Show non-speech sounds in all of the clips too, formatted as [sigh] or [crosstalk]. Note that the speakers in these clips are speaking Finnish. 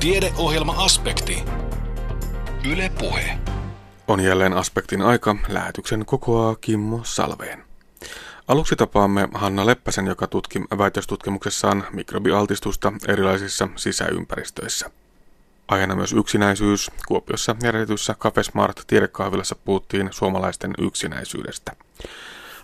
Tiedeohjelma-aspekti. Yle Puhe. On jälleen aspektin aika. Lähetyksen kokoaa Kimmo Salveen. Aluksi tapaamme Hanna Leppäsen, joka tutki väitöstutkimuksessaan mikrobialtistusta erilaisissa sisäympäristöissä. Aiheena myös yksinäisyys. Kuopiossa järjestetyssä Cafe Smart tiedekahvilassa puhuttiin suomalaisten yksinäisyydestä.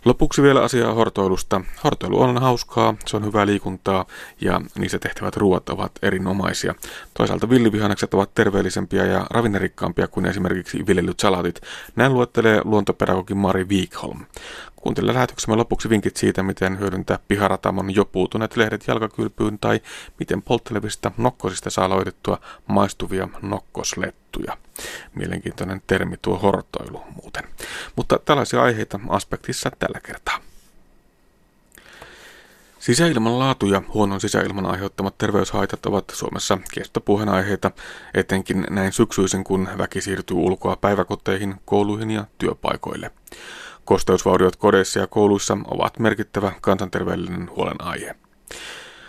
Lopuksi vielä asiaa hortoilusta. Hortoilu on hauskaa, se on hyvää liikuntaa ja niissä tehtävät ruoat ovat erinomaisia. Toisaalta villivihannekset ovat terveellisempiä ja ravinnerikkaampia kuin esimerkiksi viljelyt salatit. Näin luettelee luontopedagogi Mari Wikholm. Kuuntele lähetyksemme lopuksi vinkit siitä, miten hyödyntää piharatamon jo puutuneet lehdet jalkakylpyyn tai miten polttelevista nokkosista saa loitettua maistuvia nokkoslettuja. Mielenkiintoinen termi tuo hortoilu muuten. Mutta tällaisia aiheita aspektissa tällä kertaa. Sisäilman laatu ja huonon sisäilman aiheuttamat terveyshaitat ovat Suomessa kestopuheenaiheita, etenkin näin syksyisin, kun väki siirtyy ulkoa päiväkoteihin, kouluihin ja työpaikoille. Kosteusvauriot kodeissa ja kouluissa ovat merkittävä kansanterveellinen huolenaihe.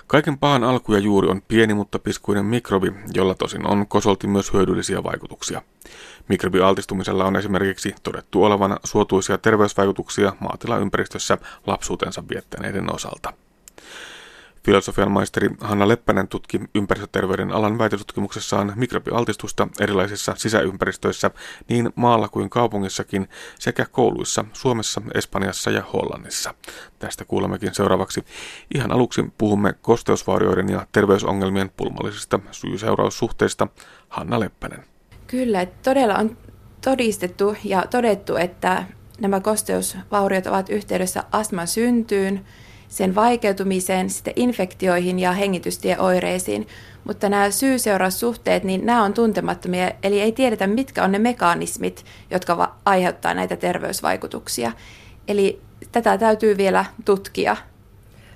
Kaiken pahan alku ja juuri on pieni mutta piskuinen mikrobi, jolla tosin on kosolti myös hyödyllisiä vaikutuksia. Mikrobialtistumisella on esimerkiksi todettu olevan suotuisia terveysvaikutuksia maatilaympäristössä lapsuutensa viettäneiden osalta. Filosofian maisteri Hanna Leppänen tutki ympäristöterveyden alan väitötutkimuksessaan mikrobialtistusta erilaisissa sisäympäristöissä niin maalla kuin kaupungissakin sekä kouluissa Suomessa, Espanjassa ja Hollannissa. Tästä kuulemmekin seuraavaksi. Ihan aluksi puhumme kosteusvaurioiden ja terveysongelmien pulmallisista syy-seuraussuhteista. Hanna Leppänen. Kyllä, todella on todistettu ja todettu, että nämä kosteusvauriot ovat yhteydessä astman syntyyn – sen vaikeutumiseen, sitten infektioihin ja hengitystieoireisiin. Mutta nämä syy-seuraussuhteet, niin nämä on tuntemattomia, eli ei tiedetä, mitkä on ne mekanismit, jotka aiheuttaa näitä terveysvaikutuksia. Eli tätä täytyy vielä tutkia.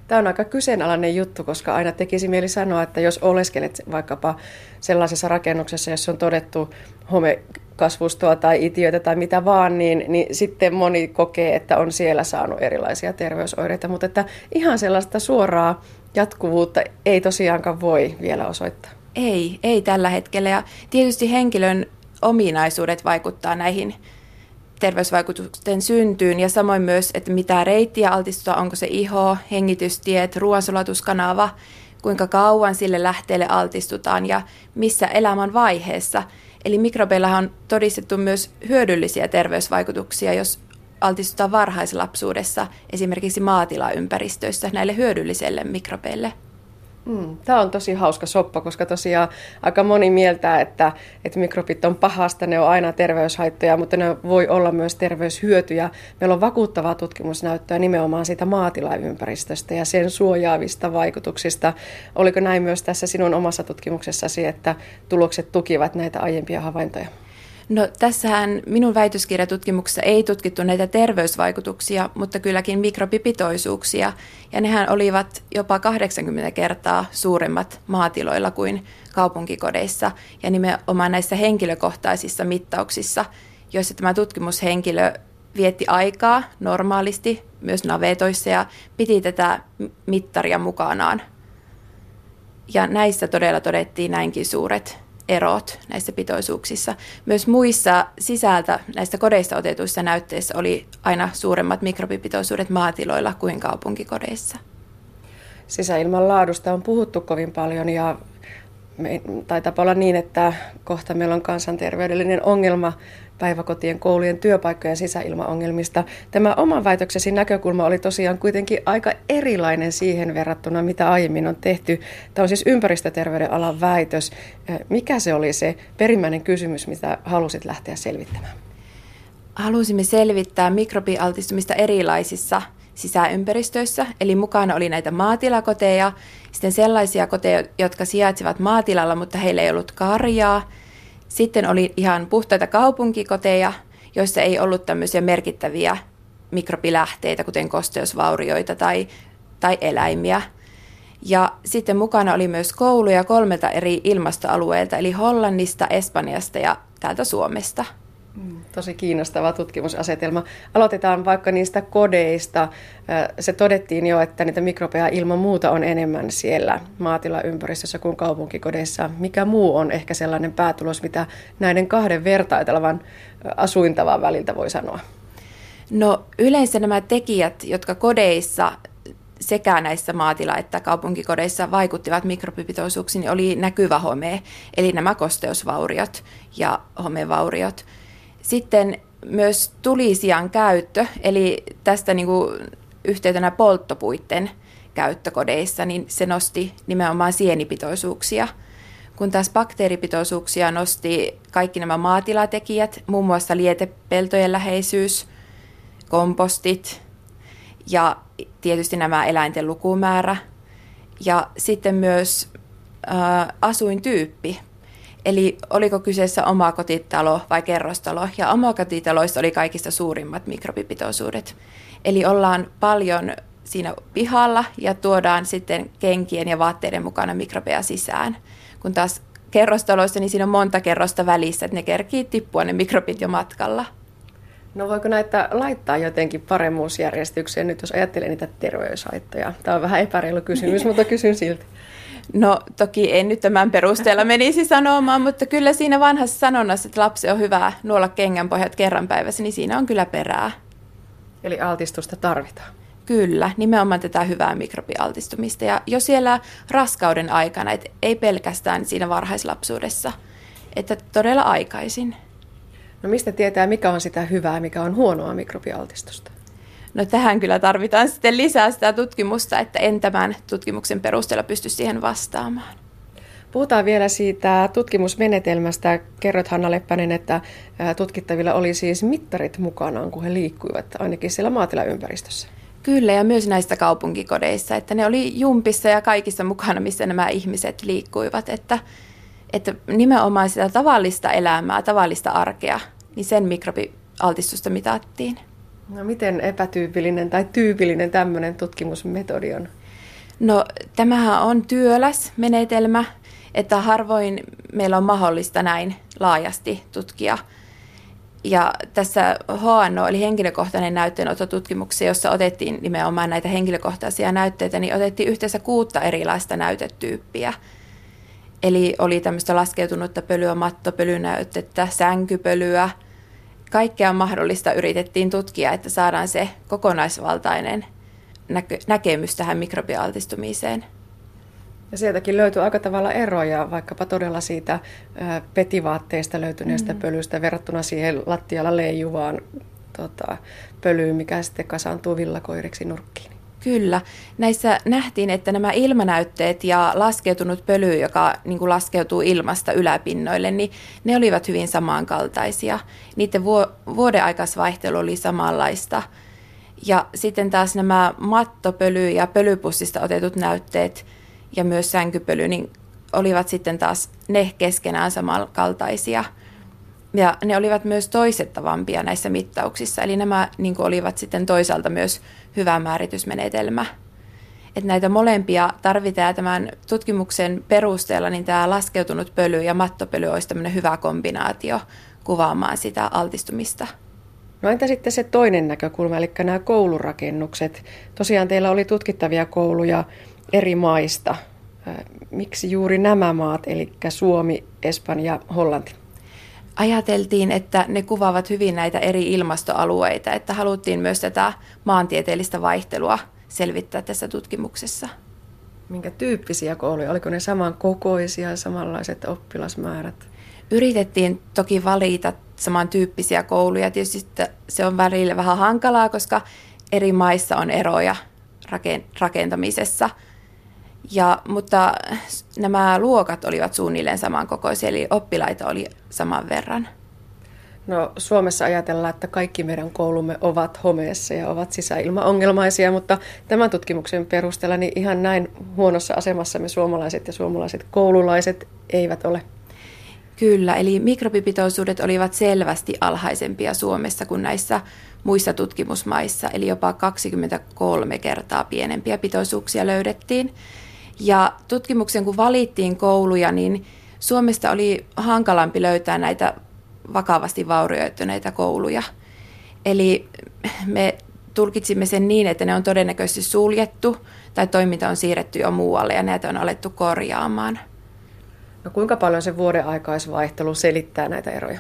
Tämä on aika kyseenalainen juttu, koska aina tekisi mieli sanoa, että jos oleskelet vaikkapa sellaisessa rakennuksessa, jossa on todettu home kasvustoa tai itiöitä tai mitä vaan, niin, niin sitten moni kokee, että on siellä saanut erilaisia terveysoireita. Mutta että ihan sellaista suoraa jatkuvuutta ei tosiaankaan voi vielä osoittaa. Ei, ei tällä hetkellä. Ja tietysti henkilön ominaisuudet vaikuttaa näihin terveysvaikutusten syntyyn ja samoin myös, että mitä reittiä altistutaan, onko se iho, hengitystiet, ruoansulatuskanava, kuinka kauan sille lähteelle altistutaan ja missä elämän vaiheessa – Eli mikrobeillahan on todistettu myös hyödyllisiä terveysvaikutuksia, jos altistutaan varhaislapsuudessa esimerkiksi maatilaympäristöissä näille hyödyllisille mikrobeille. Mm, Tämä on tosi hauska soppa, koska tosiaan aika moni mieltää, että, että mikrobit on pahasta, ne on aina terveyshaittoja, mutta ne voi olla myös terveyshyötyjä. Meillä on vakuuttavaa tutkimusnäyttöä nimenomaan siitä maatilaympäristöstä ja sen suojaavista vaikutuksista. Oliko näin myös tässä sinun omassa tutkimuksessasi, että tulokset tukivat näitä aiempia havaintoja? No tässähän minun väitöskirjatutkimuksessa ei tutkittu näitä terveysvaikutuksia, mutta kylläkin mikrobipitoisuuksia. Ja nehän olivat jopa 80 kertaa suuremmat maatiloilla kuin kaupunkikodeissa ja nimenomaan näissä henkilökohtaisissa mittauksissa, joissa tämä tutkimushenkilö vietti aikaa normaalisti myös navetoissa ja piti tätä mittaria mukanaan. Ja näissä todella todettiin näinkin suuret erot näissä pitoisuuksissa. Myös muissa sisältä näistä kodeista otetuissa näytteissä oli aina suuremmat mikrobipitoisuudet maatiloilla kuin kaupunkikodeissa. Sisäilman laadusta on puhuttu kovin paljon ja me, taitaa olla niin, että kohta meillä on kansanterveydellinen ongelma päiväkotien, koulujen, työpaikkojen sisäilmaongelmista. Tämä oman väitöksesi näkökulma oli tosiaan kuitenkin aika erilainen siihen verrattuna, mitä aiemmin on tehty. Tämä on siis ympäristöterveyden alan väitös. Mikä se oli se perimmäinen kysymys, mitä halusit lähteä selvittämään? Halusimme selvittää mikrobialtistumista erilaisissa sisäympäristöissä, eli mukana oli näitä maatilakoteja, sitten sellaisia koteja, jotka sijaitsivat maatilalla, mutta heillä ei ollut karjaa, sitten oli ihan puhtaita kaupunkikoteja, joissa ei ollut tämmöisiä merkittäviä mikrobilähteitä, kuten kosteusvaurioita tai, tai eläimiä. Ja sitten mukana oli myös kouluja kolmelta eri ilmastoalueelta, eli Hollannista, Espanjasta ja täältä Suomesta. Tosi kiinnostava tutkimusasetelma. Aloitetaan vaikka niistä kodeista. Se todettiin jo, että niitä mikrobeja ilman muuta on enemmän siellä maatilaympäristössä kuin kaupunkikodeissa. Mikä muu on ehkä sellainen päätulos, mitä näiden kahden vertailtavan asuintavan väliltä voi sanoa? No yleensä nämä tekijät, jotka kodeissa sekä näissä maatila- että kaupunkikodeissa vaikuttivat mikrobipitoisuuksiin, oli näkyvä home, eli nämä kosteusvauriot ja homevauriot. Sitten myös tulisian käyttö, eli tästä niin kuin yhteytenä polttopuitten käyttökodeissa, niin se nosti nimenomaan sienipitoisuuksia. Kun taas bakteeripitoisuuksia nosti kaikki nämä maatilatekijät, muun muassa lietepeltojen läheisyys, kompostit ja tietysti nämä eläinten lukumäärä. Ja sitten myös äh, asuintyyppi, Eli oliko kyseessä oma kotitalo vai kerrostalo, ja omakotitaloissa oli kaikista suurimmat mikrobipitoisuudet. Eli ollaan paljon siinä pihalla ja tuodaan sitten kenkien ja vaatteiden mukana mikrobeja sisään. Kun taas kerrostaloissa, niin siinä on monta kerrosta välissä, että ne kerkii tippua ne mikrobit jo matkalla. No voiko näitä laittaa jotenkin paremmuusjärjestykseen nyt, jos ajattelee niitä terveyshaittoja? Tämä on vähän epäreilu kysymys, [laughs] mutta kysyn silti. No toki en nyt tämän perusteella menisi sanomaan, mutta kyllä siinä vanhassa sanonnassa, että lapsi on hyvä nuolla kengänpohjat kerran päivässä, niin siinä on kyllä perää. Eli altistusta tarvitaan. Kyllä, nimenomaan tätä hyvää mikrobialtistumista. Ja jo siellä raskauden aikana, että ei pelkästään siinä varhaislapsuudessa, että todella aikaisin. No mistä tietää, mikä on sitä hyvää, mikä on huonoa mikrobialtistusta? No tähän kyllä tarvitaan sitten lisää sitä tutkimusta, että en tämän tutkimuksen perusteella pysty siihen vastaamaan. Puhutaan vielä siitä tutkimusmenetelmästä. Kerrot Hanna Leppänen, että tutkittavilla oli siis mittarit mukanaan, kun he liikkuivat, ainakin siellä maatilaympäristössä. Kyllä, ja myös näistä kaupunkikodeissa, että ne oli jumpissa ja kaikissa mukana, missä nämä ihmiset liikkuivat, että, että nimenomaan sitä tavallista elämää, tavallista arkea, niin sen mikrobialtistusta mitattiin. No miten epätyypillinen tai tyypillinen tämmöinen tutkimusmetodi on? No tämähän on työläs menetelmä, että harvoin meillä on mahdollista näin laajasti tutkia. Ja tässä HNO, eli henkilökohtainen näytteenottotutkimuksia, jossa otettiin nimenomaan näitä henkilökohtaisia näytteitä, niin otettiin yhteensä kuutta erilaista näytetyyppiä. Eli oli tämmöistä laskeutunutta pölyä, mattopölynäytettä, sänkypölyä – kaikkea mahdollista yritettiin tutkia, että saadaan se kokonaisvaltainen näkö- näkemys tähän mikrobialtistumiseen. Ja sieltäkin löytyy aika tavalla eroja, vaikkapa todella siitä petivaatteista löytyneestä mm-hmm. pölystä verrattuna siihen lattialla leijuvaan tota, pölyyn, mikä sitten kasaantuu villakoiriksi nurkkiin. Kyllä. Näissä nähtiin, että nämä ilmanäytteet ja laskeutunut pöly, joka niin kuin laskeutuu ilmasta yläpinnoille, niin ne olivat hyvin samankaltaisia. Niiden vuodeaikaisvaihtelu oli samanlaista. Ja sitten taas nämä mattopöly ja pölypussista otetut näytteet ja myös sänkypöly, niin olivat sitten taas ne keskenään samankaltaisia. Ja ne olivat myös toisettavampia näissä mittauksissa, eli nämä niin olivat sitten toisaalta myös hyvä määritysmenetelmä. Että näitä molempia tarvitaan tämän tutkimuksen perusteella, niin tämä laskeutunut pöly ja mattopöly olisi tämmöinen hyvä kombinaatio kuvaamaan sitä altistumista. No entä sitten se toinen näkökulma, eli nämä koulurakennukset. Tosiaan teillä oli tutkittavia kouluja eri maista. Miksi juuri nämä maat, eli Suomi, Espanja, Hollanti? Ajateltiin, että ne kuvaavat hyvin näitä eri ilmastoalueita, että haluttiin myös tätä maantieteellistä vaihtelua selvittää tässä tutkimuksessa. Minkä tyyppisiä kouluja? Oliko ne samankokoisia, samanlaiset oppilasmäärät? Yritettiin toki valita samantyyppisiä kouluja. Tietysti se on välillä vähän hankalaa, koska eri maissa on eroja rakentamisessa – ja, mutta nämä luokat olivat suunnilleen samankokoisia, eli oppilaita oli saman verran. No Suomessa ajatellaan, että kaikki meidän koulumme ovat homeessa ja ovat sisäilmaongelmaisia, mutta tämän tutkimuksen perusteella niin ihan näin huonossa asemassa me suomalaiset ja suomalaiset koululaiset eivät ole. Kyllä, eli mikrobipitoisuudet olivat selvästi alhaisempia Suomessa kuin näissä muissa tutkimusmaissa, eli jopa 23 kertaa pienempiä pitoisuuksia löydettiin. Ja tutkimuksen kun valittiin kouluja, niin Suomesta oli hankalampi löytää näitä vakavasti vaurioituneita kouluja. Eli me tulkitsimme sen niin, että ne on todennäköisesti suljettu tai toiminta on siirretty jo muualle ja näitä on alettu korjaamaan. No kuinka paljon se vuoden aikaisvaihtelu selittää näitä eroja?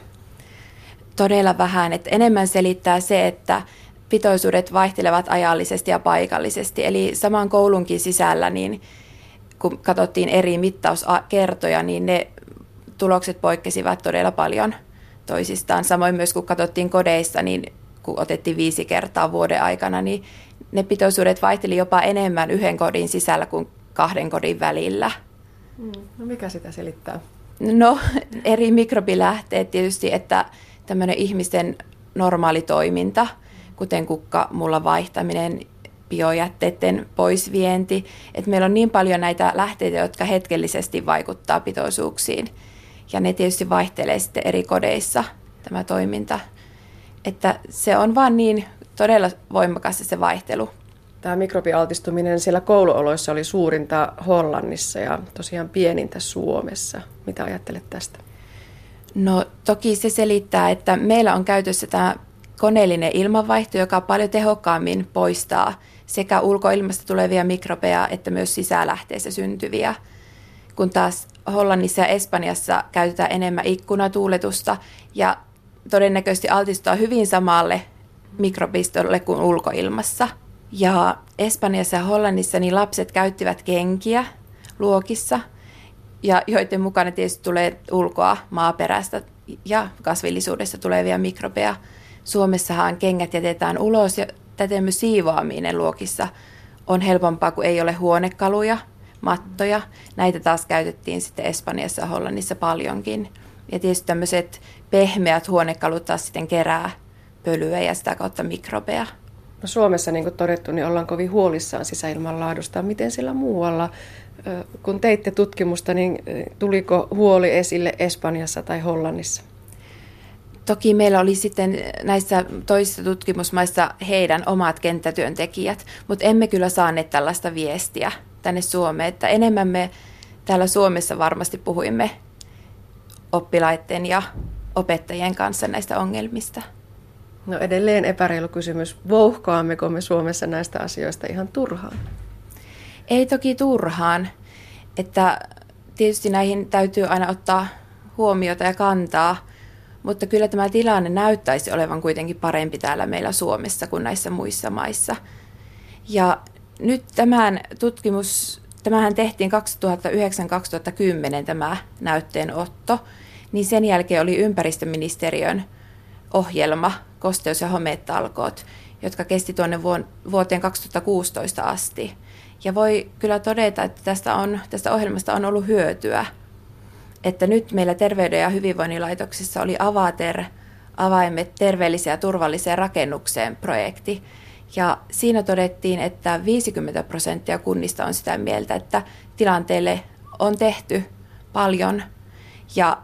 Todella vähän. Että enemmän selittää se, että pitoisuudet vaihtelevat ajallisesti ja paikallisesti. Eli saman koulunkin sisällä, niin kun katsottiin eri mittauskertoja, niin ne tulokset poikkesivat todella paljon toisistaan. Samoin myös kun katsottiin kodeissa, niin kun otettiin viisi kertaa vuoden aikana, niin ne pitoisuudet vaihteli jopa enemmän yhden kodin sisällä kuin kahden kodin välillä. Mm. No mikä sitä selittää? No [laughs] eri mikrobilähteet tietysti, että tämmöinen ihmisten normaali toiminta, kuten kukka mulla vaihtaminen, biojätteiden poisvienti. että meillä on niin paljon näitä lähteitä, jotka hetkellisesti vaikuttaa pitoisuuksiin. Ja ne tietysti vaihtelee sitten eri kodeissa tämä toiminta. Että se on vaan niin todella voimakas se vaihtelu. Tämä mikrobialtistuminen siellä kouluoloissa oli suurinta Hollannissa ja tosiaan pienintä Suomessa. Mitä ajattelet tästä? No toki se selittää, että meillä on käytössä tämä koneellinen ilmanvaihto, joka paljon tehokkaammin poistaa sekä ulkoilmasta tulevia mikrobeja että myös sisälähteessä syntyviä. Kun taas Hollannissa ja Espanjassa käytetään enemmän ikkunatuuletusta ja todennäköisesti altistaa hyvin samalle mikrobistolle kuin ulkoilmassa. Ja Espanjassa ja Hollannissa niin lapset käyttivät kenkiä luokissa, ja joiden mukana tietysti tulee ulkoa maaperästä ja kasvillisuudesta tulevia mikrobeja. Suomessahan kengät jätetään ulos täten myös siivoaminen luokissa on helpompaa, kun ei ole huonekaluja, mattoja. Näitä taas käytettiin sitten Espanjassa ja Hollannissa paljonkin. Ja tietysti tämmöiset pehmeät huonekalut taas sitten kerää pölyä ja sitä kautta mikrobeja. No Suomessa, niin kuin todettu, niin ollaan kovin huolissaan sisäilman laadusta. Miten sillä muualla, kun teitte tutkimusta, niin tuliko huoli esille Espanjassa tai Hollannissa? Toki meillä oli sitten näissä toisissa tutkimusmaissa heidän omat kenttätyöntekijät, mutta emme kyllä saaneet tällaista viestiä tänne Suomeen, että enemmän me täällä Suomessa varmasti puhuimme oppilaiden ja opettajien kanssa näistä ongelmista. No edelleen epäreilu kysymys. Vouhkoammeko me Suomessa näistä asioista ihan turhaan? Ei toki turhaan. Että tietysti näihin täytyy aina ottaa huomiota ja kantaa, mutta kyllä tämä tilanne näyttäisi olevan kuitenkin parempi täällä meillä Suomessa kuin näissä muissa maissa. Ja nyt tämän tutkimus, tämähän tehtiin 2009-2010 tämä näytteenotto, niin sen jälkeen oli ympäristöministeriön ohjelma Kosteus- ja hometalkoot, jotka kesti tuonne vuoteen 2016 asti. Ja voi kyllä todeta, että tästä, on, tästä ohjelmasta on ollut hyötyä. Että nyt meillä Terveyden ja hyvinvoinnin laitoksissa oli Avater, avaimet terveelliseen ja turvalliseen rakennukseen projekti. Ja siinä todettiin, että 50 prosenttia kunnista on sitä mieltä, että tilanteelle on tehty paljon ja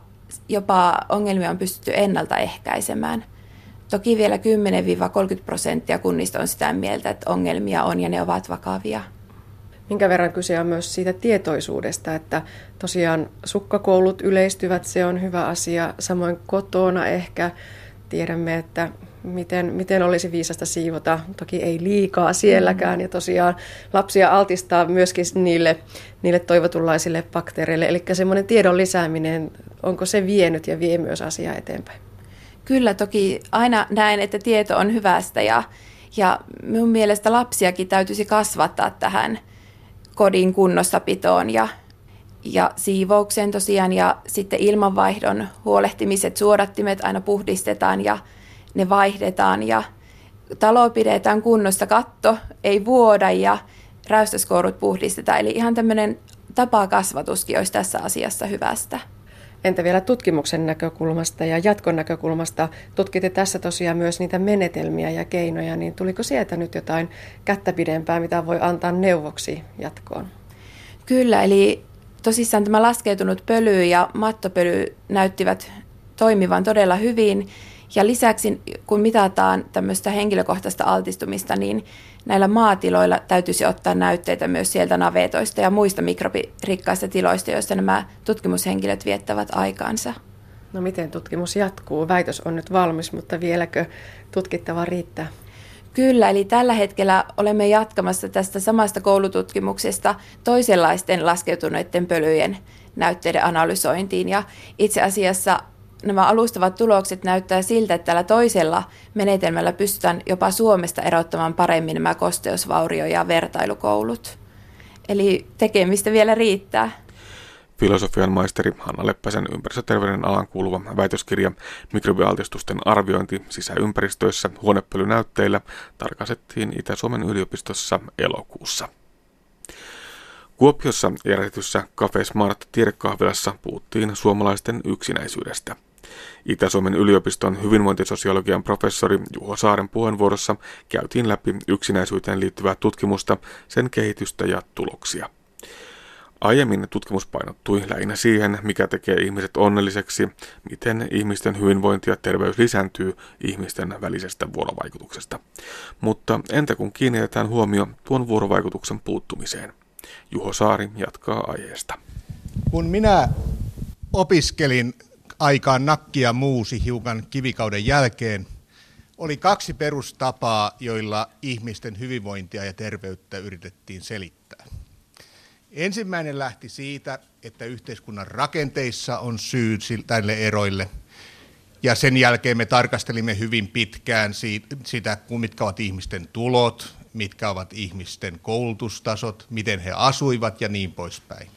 jopa ongelmia on pystytty ennaltaehkäisemään. Toki vielä 10-30 prosenttia kunnista on sitä mieltä, että ongelmia on ja ne ovat vakavia. Minkä verran kyse on myös siitä tietoisuudesta, että tosiaan sukkakoulut yleistyvät, se on hyvä asia. Samoin kotona ehkä tiedämme, että miten, miten olisi viisasta siivota. Toki ei liikaa sielläkään ja tosiaan lapsia altistaa myöskin niille, niille toivotunlaisille bakteereille. Eli semmoinen tiedon lisääminen, onko se vienyt ja vie myös asiaa eteenpäin? Kyllä toki aina näen, että tieto on hyvästä ja, ja minun mielestä lapsiakin täytyisi kasvattaa tähän kodin kunnossapitoon ja, ja siivoukseen tosiaan ja sitten ilmanvaihdon huolehtimiset, suodattimet aina puhdistetaan ja ne vaihdetaan ja talo pidetään kunnossa, katto ei vuoda ja räystäskourut puhdistetaan. Eli ihan tämmöinen tapakasvatuskin olisi tässä asiassa hyvästä. Entä vielä tutkimuksen näkökulmasta ja jatkon näkökulmasta? Tutkitte tässä tosiaan myös niitä menetelmiä ja keinoja, niin tuliko sieltä nyt jotain kättä pidempää, mitä voi antaa neuvoksi jatkoon? Kyllä, eli tosissaan tämä laskeutunut pöly ja mattopöly näyttivät toimivan todella hyvin. Ja lisäksi kun mitataan tämmöistä henkilökohtaista altistumista, niin näillä maatiloilla täytyisi ottaa näytteitä myös sieltä navetoista ja muista mikrobirikkaista tiloista, joissa nämä tutkimushenkilöt viettävät aikaansa. No miten tutkimus jatkuu? Väitös on nyt valmis, mutta vieläkö tutkittava riittää? Kyllä, eli tällä hetkellä olemme jatkamassa tästä samasta koulututkimuksesta toisenlaisten laskeutuneiden pölyjen näytteiden analysointiin. Ja itse asiassa nämä alustavat tulokset näyttää siltä, että tällä toisella menetelmällä pystytään jopa Suomesta erottamaan paremmin nämä kosteusvaurio- ja vertailukoulut. Eli tekemistä vielä riittää. Filosofian maisteri Hanna Leppäsen ympäristöterveyden alan kuuluva väitöskirja Mikrobialtistusten arviointi sisäympäristöissä huonepölynäytteillä tarkastettiin Itä-Suomen yliopistossa elokuussa. Kuopiossa järjestetyssä Cafe Smart tiedekahvilassa puhuttiin suomalaisten yksinäisyydestä. Itä-Suomen yliopiston hyvinvointisosiologian professori Juho Saaren puheenvuorossa käytiin läpi yksinäisyyteen liittyvää tutkimusta, sen kehitystä ja tuloksia. Aiemmin tutkimus painottui lähinnä siihen, mikä tekee ihmiset onnelliseksi, miten ihmisten hyvinvointi ja terveys lisääntyy ihmisten välisestä vuorovaikutuksesta. Mutta entä kun kiinnitetään huomio tuon vuorovaikutuksen puuttumiseen? Juho Saari jatkaa aiheesta. Kun minä opiskelin aikaan nakkia muusi hiukan kivikauden jälkeen, oli kaksi perustapaa, joilla ihmisten hyvinvointia ja terveyttä yritettiin selittää. Ensimmäinen lähti siitä, että yhteiskunnan rakenteissa on syy tälle eroille. Ja sen jälkeen me tarkastelimme hyvin pitkään sitä, mitkä ovat ihmisten tulot, mitkä ovat ihmisten koulutustasot, miten he asuivat ja niin poispäin.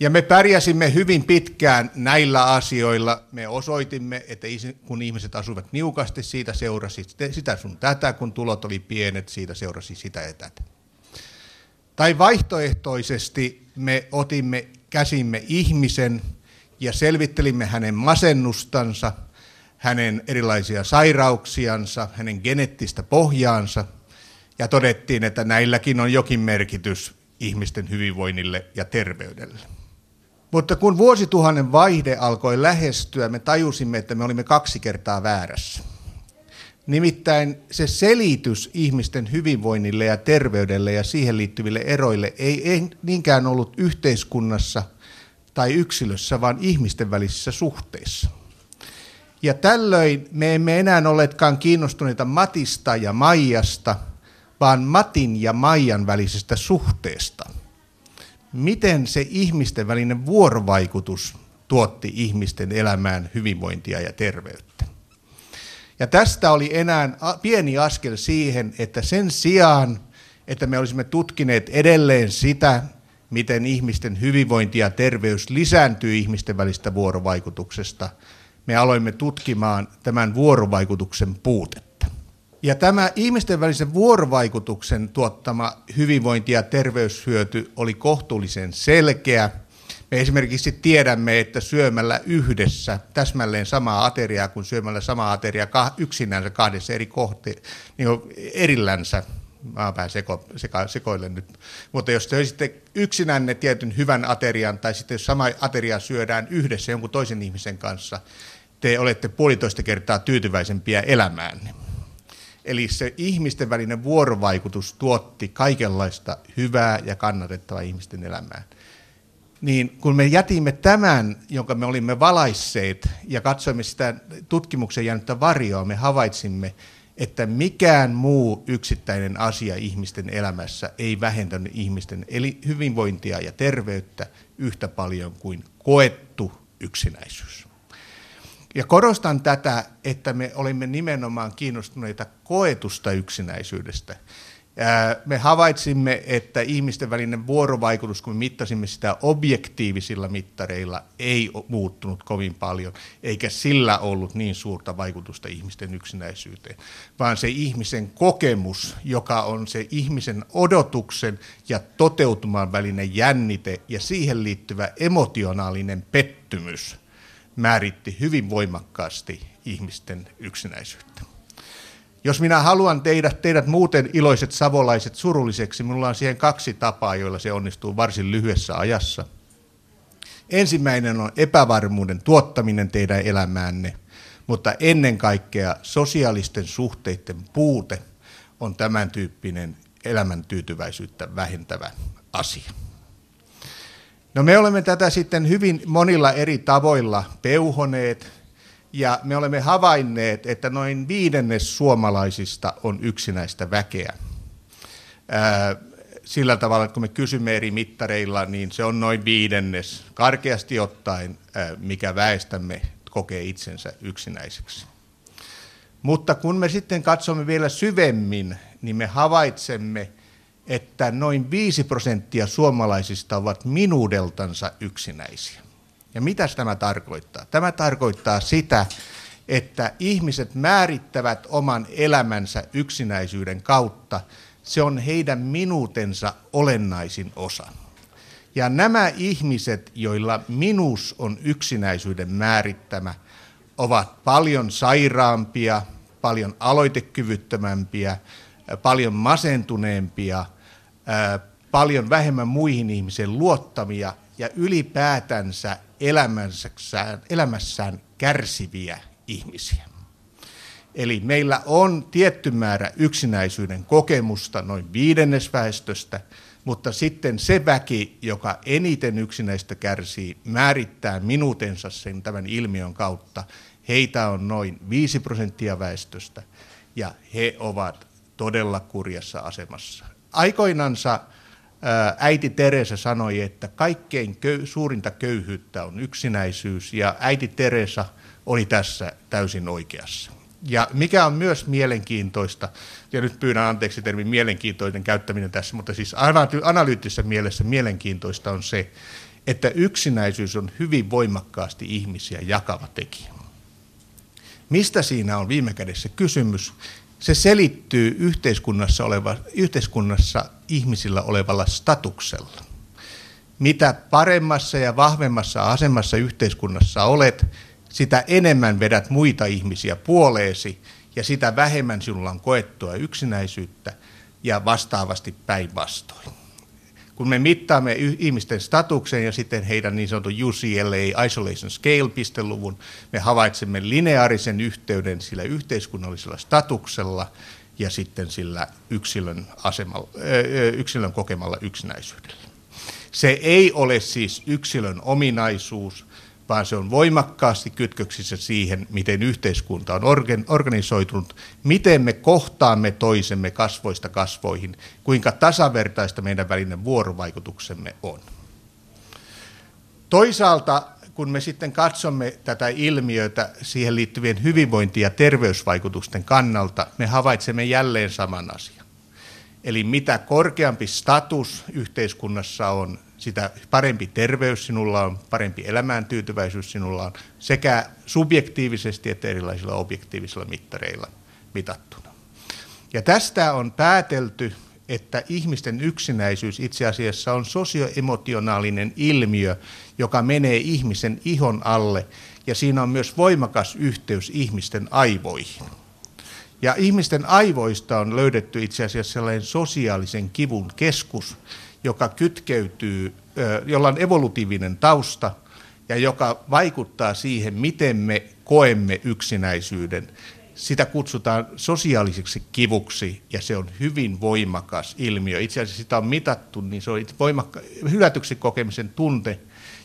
Ja me pärjäsimme hyvin pitkään näillä asioilla. Me osoitimme, että kun ihmiset asuivat niukasti, siitä seurasi sitä sun tätä, kun tulot oli pienet, siitä seurasi sitä ja tätä. Tai vaihtoehtoisesti me otimme käsimme ihmisen ja selvittelimme hänen masennustansa, hänen erilaisia sairauksiansa, hänen geneettistä pohjaansa ja todettiin, että näilläkin on jokin merkitys ihmisten hyvinvoinnille ja terveydelle. Mutta kun vuosituhannen vaihde alkoi lähestyä, me tajusimme, että me olimme kaksi kertaa väärässä. Nimittäin se selitys ihmisten hyvinvoinnille ja terveydelle ja siihen liittyville eroille ei niinkään ollut yhteiskunnassa tai yksilössä, vaan ihmisten välisissä suhteissa. Ja tällöin me emme enää olleetkaan kiinnostuneita Matista ja Maijasta, vaan Matin ja Maijan välisestä suhteesta. Miten se ihmisten välinen vuorovaikutus tuotti ihmisten elämään hyvinvointia ja terveyttä. Ja tästä oli enää pieni askel siihen, että sen sijaan, että me olisimme tutkineet edelleen sitä, miten ihmisten hyvinvointi ja terveys lisääntyy ihmisten välistä vuorovaikutuksesta, me aloimme tutkimaan tämän vuorovaikutuksen puutetta. Ja tämä ihmisten välisen vuorovaikutuksen tuottama hyvinvointi- ja terveyshyöty oli kohtuullisen selkeä – me esimerkiksi tiedämme, että syömällä yhdessä täsmälleen samaa ateriaa kuin syömällä samaa ateriaa yksinänsä kahdessa eri kohti, niin erillänsä, mä vähän seko, seko, sekoilen nyt, mutta jos te sitten yksinänne tietyn hyvän aterian, tai sitten jos sama ateria syödään yhdessä jonkun toisen ihmisen kanssa, te olette puolitoista kertaa tyytyväisempiä elämäänne. Eli se ihmisten välinen vuorovaikutus tuotti kaikenlaista hyvää ja kannatettavaa ihmisten elämään niin kun me jätimme tämän, jonka me olimme valaisseet ja katsoimme sitä tutkimuksen jäänyttä varjoa, me havaitsimme, että mikään muu yksittäinen asia ihmisten elämässä ei vähentänyt ihmisten eli hyvinvointia ja terveyttä yhtä paljon kuin koettu yksinäisyys. Ja korostan tätä, että me olimme nimenomaan kiinnostuneita koetusta yksinäisyydestä. Me havaitsimme, että ihmisten välinen vuorovaikutus, kun me mittasimme sitä objektiivisilla mittareilla, ei muuttunut kovin paljon, eikä sillä ollut niin suurta vaikutusta ihmisten yksinäisyyteen, vaan se ihmisen kokemus, joka on se ihmisen odotuksen ja toteutuman välinen jännite ja siihen liittyvä emotionaalinen pettymys, määritti hyvin voimakkaasti ihmisten yksinäisyyttä. Jos minä haluan teidät, teidät muuten iloiset savolaiset surulliseksi, minulla on siihen kaksi tapaa, joilla se onnistuu varsin lyhyessä ajassa. Ensimmäinen on epävarmuuden tuottaminen teidän elämäänne, mutta ennen kaikkea sosiaalisten suhteiden puute on tämän tyyppinen elämän tyytyväisyyttä vähentävä asia. No me olemme tätä sitten hyvin monilla eri tavoilla peuhoneet ja me olemme havainneet, että noin viidennes suomalaisista on yksinäistä väkeä. sillä tavalla, että kun me kysymme eri mittareilla, niin se on noin viidennes, karkeasti ottaen, mikä väestämme kokee itsensä yksinäiseksi. Mutta kun me sitten katsomme vielä syvemmin, niin me havaitsemme, että noin 5 prosenttia suomalaisista ovat minuudeltansa yksinäisiä. Ja mitä tämä tarkoittaa? Tämä tarkoittaa sitä, että ihmiset määrittävät oman elämänsä yksinäisyyden kautta. Se on heidän minuutensa olennaisin osa. Ja nämä ihmiset, joilla minuus on yksinäisyyden määrittämä, ovat paljon sairaampia, paljon aloitekyvyttömämpiä, paljon masentuneempia, paljon vähemmän muihin ihmisiin luottamia ja ylipäätänsä elämässään, elämässään kärsiviä ihmisiä. Eli meillä on tietty määrä yksinäisyyden kokemusta, noin viidennesväestöstä, mutta sitten se väki, joka eniten yksinäistä kärsii, määrittää minuutensa sen tämän ilmiön kautta. Heitä on noin 5 prosenttia väestöstä ja he ovat todella kurjassa asemassa. Aikoinansa äiti Teresa sanoi, että kaikkein köy- suurinta köyhyyttä on yksinäisyys, ja äiti Teresa oli tässä täysin oikeassa. Ja mikä on myös mielenkiintoista, ja nyt pyydän anteeksi termin mielenkiintoinen käyttäminen tässä, mutta siis analyyttisessä mielessä mielenkiintoista on se, että yksinäisyys on hyvin voimakkaasti ihmisiä jakava tekijä. Mistä siinä on viime kädessä kysymys? Se selittyy yhteiskunnassa, oleva, yhteiskunnassa ihmisillä olevalla statuksella. Mitä paremmassa ja vahvemmassa asemassa yhteiskunnassa olet, sitä enemmän vedät muita ihmisiä puoleesi ja sitä vähemmän sinulla on koettua yksinäisyyttä ja vastaavasti päinvastoin kun me mittaamme ihmisten statuksen ja sitten heidän niin sanotun UCLA Isolation Scale-pisteluvun, me havaitsemme lineaarisen yhteyden sillä yhteiskunnallisella statuksella ja sitten sillä yksilön, asemalla, yksilön kokemalla yksinäisyydellä. Se ei ole siis yksilön ominaisuus, vaan se on voimakkaasti kytköksissä siihen, miten yhteiskunta on organisoitunut, miten me kohtaamme toisemme kasvoista kasvoihin, kuinka tasavertaista meidän välinen vuorovaikutuksemme on. Toisaalta, kun me sitten katsomme tätä ilmiötä siihen liittyvien hyvinvointi- ja terveysvaikutusten kannalta, me havaitsemme jälleen saman asian. Eli mitä korkeampi status yhteiskunnassa on, sitä parempi terveys sinulla on, parempi elämääntyytyväisyys sinulla on, sekä subjektiivisesti että erilaisilla objektiivisilla mittareilla mitattuna. Ja tästä on päätelty, että ihmisten yksinäisyys itse asiassa on sosioemotionaalinen ilmiö, joka menee ihmisen ihon alle, ja siinä on myös voimakas yhteys ihmisten aivoihin. Ja ihmisten aivoista on löydetty itse asiassa sellainen sosiaalisen kivun keskus, joka kytkeytyy, jolla on evolutiivinen tausta ja joka vaikuttaa siihen, miten me koemme yksinäisyyden. Sitä kutsutaan sosiaaliseksi kivuksi ja se on hyvin voimakas ilmiö. Itse asiassa sitä on mitattu, niin se on voimakka- hylätyksi kokemisen tunte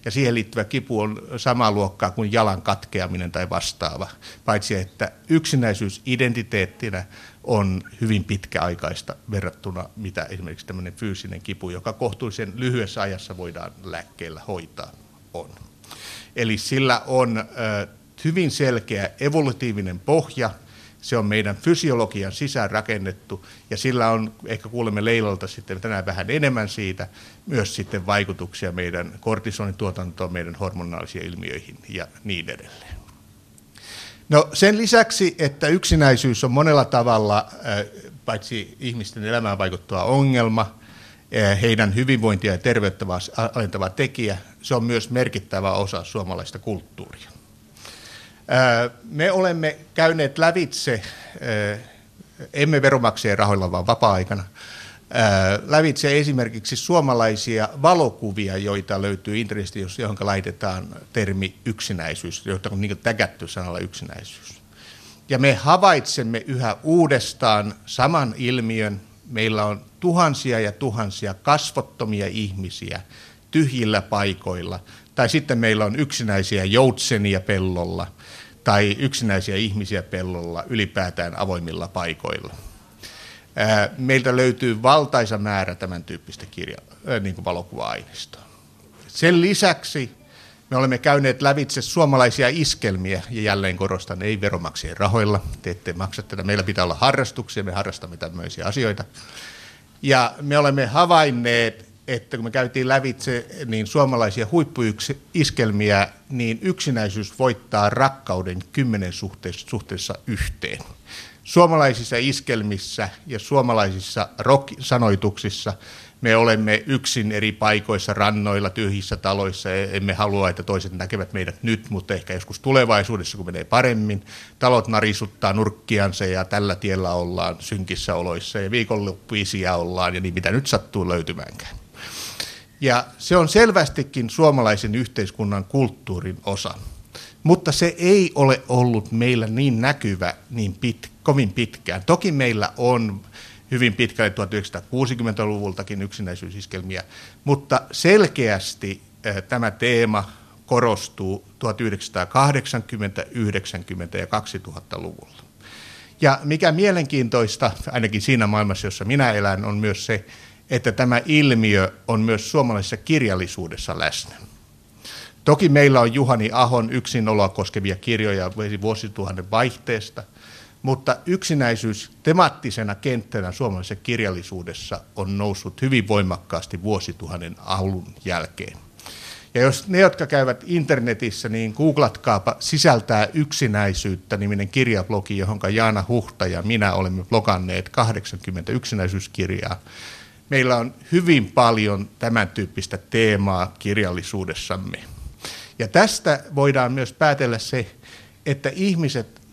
ja siihen liittyvä kipu on samaa luokkaa kuin jalan katkeaminen tai vastaava, paitsi että yksinäisyys identiteettinä on hyvin pitkäaikaista verrattuna mitä esimerkiksi tämmöinen fyysinen kipu, joka kohtuullisen lyhyessä ajassa voidaan lääkkeellä hoitaa, on. Eli sillä on hyvin selkeä evolutiivinen pohja, se on meidän fysiologian sisään rakennettu ja sillä on, ehkä kuulemme Leilalta sitten tänään vähän enemmän siitä, myös sitten vaikutuksia meidän kortisonituotantoon, meidän hormonaalisiin ilmiöihin ja niin edelleen. No sen lisäksi, että yksinäisyys on monella tavalla paitsi ihmisten elämään vaikuttava ongelma, heidän hyvinvointia ja terveyttä alentava tekijä, se on myös merkittävä osa suomalaista kulttuuria. Me olemme käyneet lävitse, emme veromaksajien rahoilla, vaan vapaa-aikana, lävitse esimerkiksi suomalaisia valokuvia, joita löytyy internetistä, johon laitetaan termi yksinäisyys, joita on niin tägätty sanalla yksinäisyys. Ja me havaitsemme yhä uudestaan saman ilmiön. Meillä on tuhansia ja tuhansia kasvottomia ihmisiä tyhjillä paikoilla, tai sitten meillä on yksinäisiä joutsenia pellolla, tai yksinäisiä ihmisiä pellolla ylipäätään avoimilla paikoilla. Meiltä löytyy valtaisa määrä tämän tyyppistä kirja, niin kuin valokuva-aineistoa. Sen lisäksi me olemme käyneet lävitse suomalaisia iskelmiä, ja jälleen korostan, ei veromaksien rahoilla, te ette maksa tätä. Meillä pitää olla harrastuksia, me harrastamme tämmöisiä asioita. Ja me olemme havainneet, että kun me käytiin lävitse niin suomalaisia huippuiskelmiä, niin yksinäisyys voittaa rakkauden kymmenen suhteessa, yhteen. Suomalaisissa iskelmissä ja suomalaisissa rock-sanoituksissa me olemme yksin eri paikoissa, rannoilla, tyhjissä taloissa. Emme halua, että toiset näkevät meidät nyt, mutta ehkä joskus tulevaisuudessa, kun menee paremmin. Talot narisuttaa nurkkiansa ja tällä tiellä ollaan synkissä oloissa ja viikonloppuisia ollaan ja niin mitä nyt sattuu löytymäänkään. Ja se on selvästikin suomalaisen yhteiskunnan kulttuurin osa. Mutta se ei ole ollut meillä niin näkyvä niin pit, kovin pitkään. Toki meillä on hyvin pitkälle 1960-luvultakin yksinäisyysiskelmiä, mutta selkeästi eh, tämä teema korostuu 1980, 90 ja 2000-luvulla. Ja mikä mielenkiintoista, ainakin siinä maailmassa, jossa minä elän, on myös se, että tämä ilmiö on myös suomalaisessa kirjallisuudessa läsnä. Toki meillä on Juhani Ahon yksinoloa koskevia kirjoja vuosituhannen vaihteesta – mutta yksinäisyys temaattisena kenttänä suomalaisessa kirjallisuudessa on noussut hyvin voimakkaasti vuosituhannen alun jälkeen. Ja jos ne, jotka käyvät internetissä, niin googlatkaapa sisältää yksinäisyyttä niminen kirjablogi, johon Jaana Huhta ja minä olemme bloganneet 80 yksinäisyyskirjaa. Meillä on hyvin paljon tämän tyyppistä teemaa kirjallisuudessamme. Ja tästä voidaan myös päätellä se, että ihmiset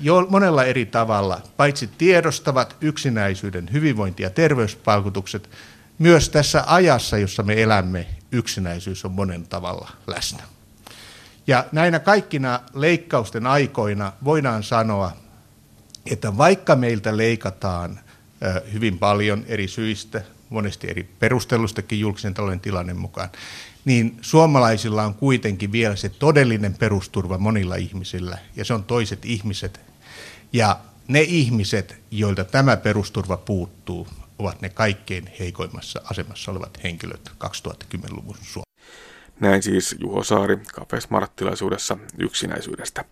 jo monella eri tavalla paitsi tiedostavat yksinäisyyden hyvinvointi- ja terveysvaikutukset, myös tässä ajassa, jossa me elämme, yksinäisyys on monen tavalla läsnä. Ja näinä kaikkina leikkausten aikoina voidaan sanoa, että vaikka meiltä leikataan hyvin paljon eri syistä, monesti eri perustelustakin julkisen talouden tilanne mukaan, niin suomalaisilla on kuitenkin vielä se todellinen perusturva monilla ihmisillä, ja se on toiset ihmiset. Ja ne ihmiset, joilta tämä perusturva puuttuu, ovat ne kaikkein heikoimmassa asemassa olevat henkilöt 2010-luvun Suomessa. Näin siis Juho Saari Cafe Smart-tilaisuudessa yksinäisyydestä.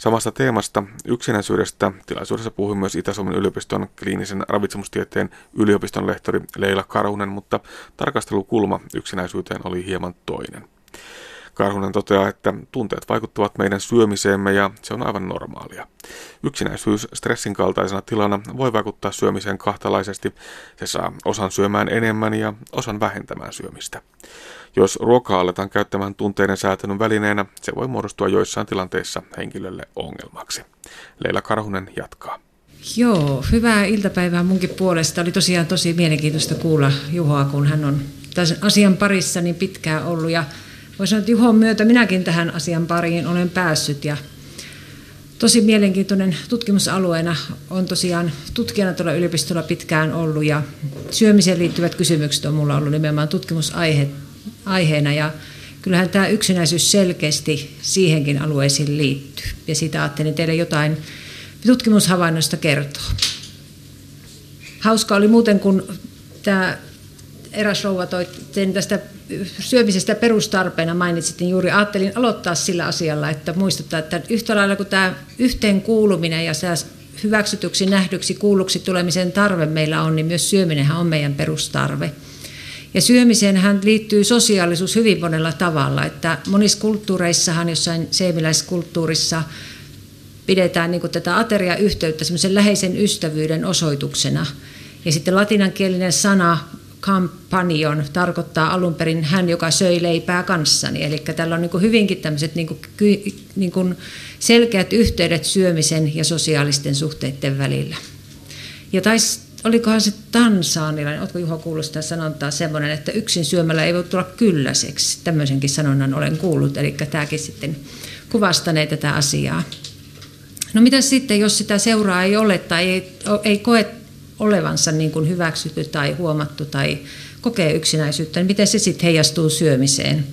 Samasta teemasta yksinäisyydestä tilaisuudessa puhui myös Itä-Suomen yliopiston kliinisen ravitsemustieteen yliopiston lehtori Leila Karhunen, mutta tarkastelukulma yksinäisyyteen oli hieman toinen. Karhunen toteaa, että tunteet vaikuttavat meidän syömiseemme ja se on aivan normaalia. Yksinäisyys stressin kaltaisena tilana voi vaikuttaa syömiseen kahtalaisesti. Se saa osan syömään enemmän ja osan vähentämään syömistä. Jos ruokaa aletaan käyttämään tunteiden säätelyn välineenä, se voi muodostua joissain tilanteissa henkilölle ongelmaksi. Leila Karhunen jatkaa. Joo, hyvää iltapäivää munkin puolesta. Oli tosiaan tosi mielenkiintoista kuulla Juhoa, kun hän on tämän asian parissa niin pitkään ollut. Ja voisi sanoa, että Juhon myötä minäkin tähän asian pariin olen päässyt. Ja tosi mielenkiintoinen tutkimusalueena on tosiaan tutkijana tuolla yliopistolla pitkään ollut. Ja syömiseen liittyvät kysymykset on mulla ollut nimenomaan tutkimusaihe aiheena ja kyllähän tämä yksinäisyys selkeästi siihenkin alueisiin liittyy. Ja siitä ajattelin teille jotain tutkimushavainnoista kertoa. Hauska oli muuten, kun tämä eräs rouva toi tästä syömisestä perustarpeena mainitsit, niin juuri ajattelin aloittaa sillä asialla, että muistuttaa, että yhtä lailla kuin tämä yhteenkuuluminen ja hyväksytyksi, nähdyksi, kuulluksi tulemisen tarve meillä on, niin myös syöminenhän on meidän perustarve. Ja syömiseenhän liittyy sosiaalisuus hyvin monella tavalla, että monissa kulttuureissahan, jossain seemiläiskulttuurissa, pidetään niin tätä ateriayhteyttä semmoisen läheisen ystävyyden osoituksena. Ja sitten latinankielinen sana companion tarkoittaa alun perin hän, joka söi leipää kanssani. Eli tällä on niin hyvinkin tämmöiset niin niin selkeät yhteydet syömisen ja sosiaalisten suhteiden välillä. Ja tais, olikohan se tansaanilainen, oletko Juho kuullut sitä sanontaa semmoinen, että yksin syömällä ei voi tulla kylläiseksi. Tämmöisenkin sanonnan olen kuullut, eli tämäkin sitten kuvastanee tätä asiaa. No mitä sitten, jos sitä seuraa ei ole tai ei, ei koe olevansa niin kuin hyväksytty tai huomattu tai kokee yksinäisyyttä, niin miten se sitten heijastuu syömiseen.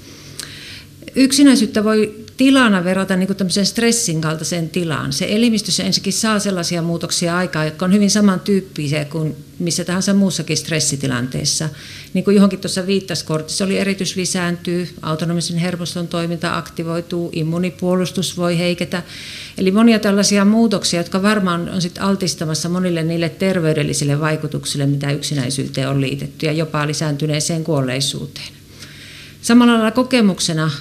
Yksinäisyyttä voi tilana verrata niin kuin stressin kaltaiseen tilaan. Se elimistössä ensinnäkin saa sellaisia muutoksia aikaa, jotka on hyvin samantyyppisiä kuin missä tahansa muussakin stressitilanteessa. Niin kuin johonkin tuossa viittasi, kortisoli eritys lisääntyy, autonomisen hermoston toiminta aktivoituu, immunipuolustus voi heiketä. Eli monia tällaisia muutoksia, jotka varmaan on sit altistamassa monille niille terveydellisille vaikutuksille, mitä yksinäisyyteen on liitetty ja jopa lisääntyneeseen kuolleisuuteen. Samalla lailla kokemuksena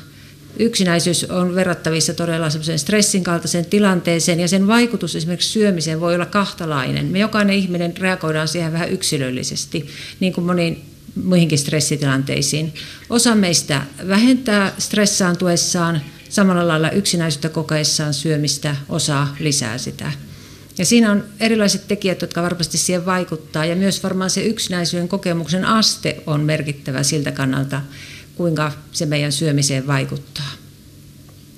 yksinäisyys on verrattavissa todella semmoisen stressin kaltaiseen tilanteeseen ja sen vaikutus esimerkiksi syömiseen voi olla kahtalainen. Me jokainen ihminen reagoidaan siihen vähän yksilöllisesti, niin kuin moniin muihinkin stressitilanteisiin. Osa meistä vähentää stressaantuessaan, samalla lailla yksinäisyyttä kokeessaan syömistä, osa lisää sitä. Ja siinä on erilaiset tekijät, jotka varmasti siihen vaikuttaa, ja myös varmaan se yksinäisyyden kokemuksen aste on merkittävä siltä kannalta, kuinka se meidän syömiseen vaikuttaa.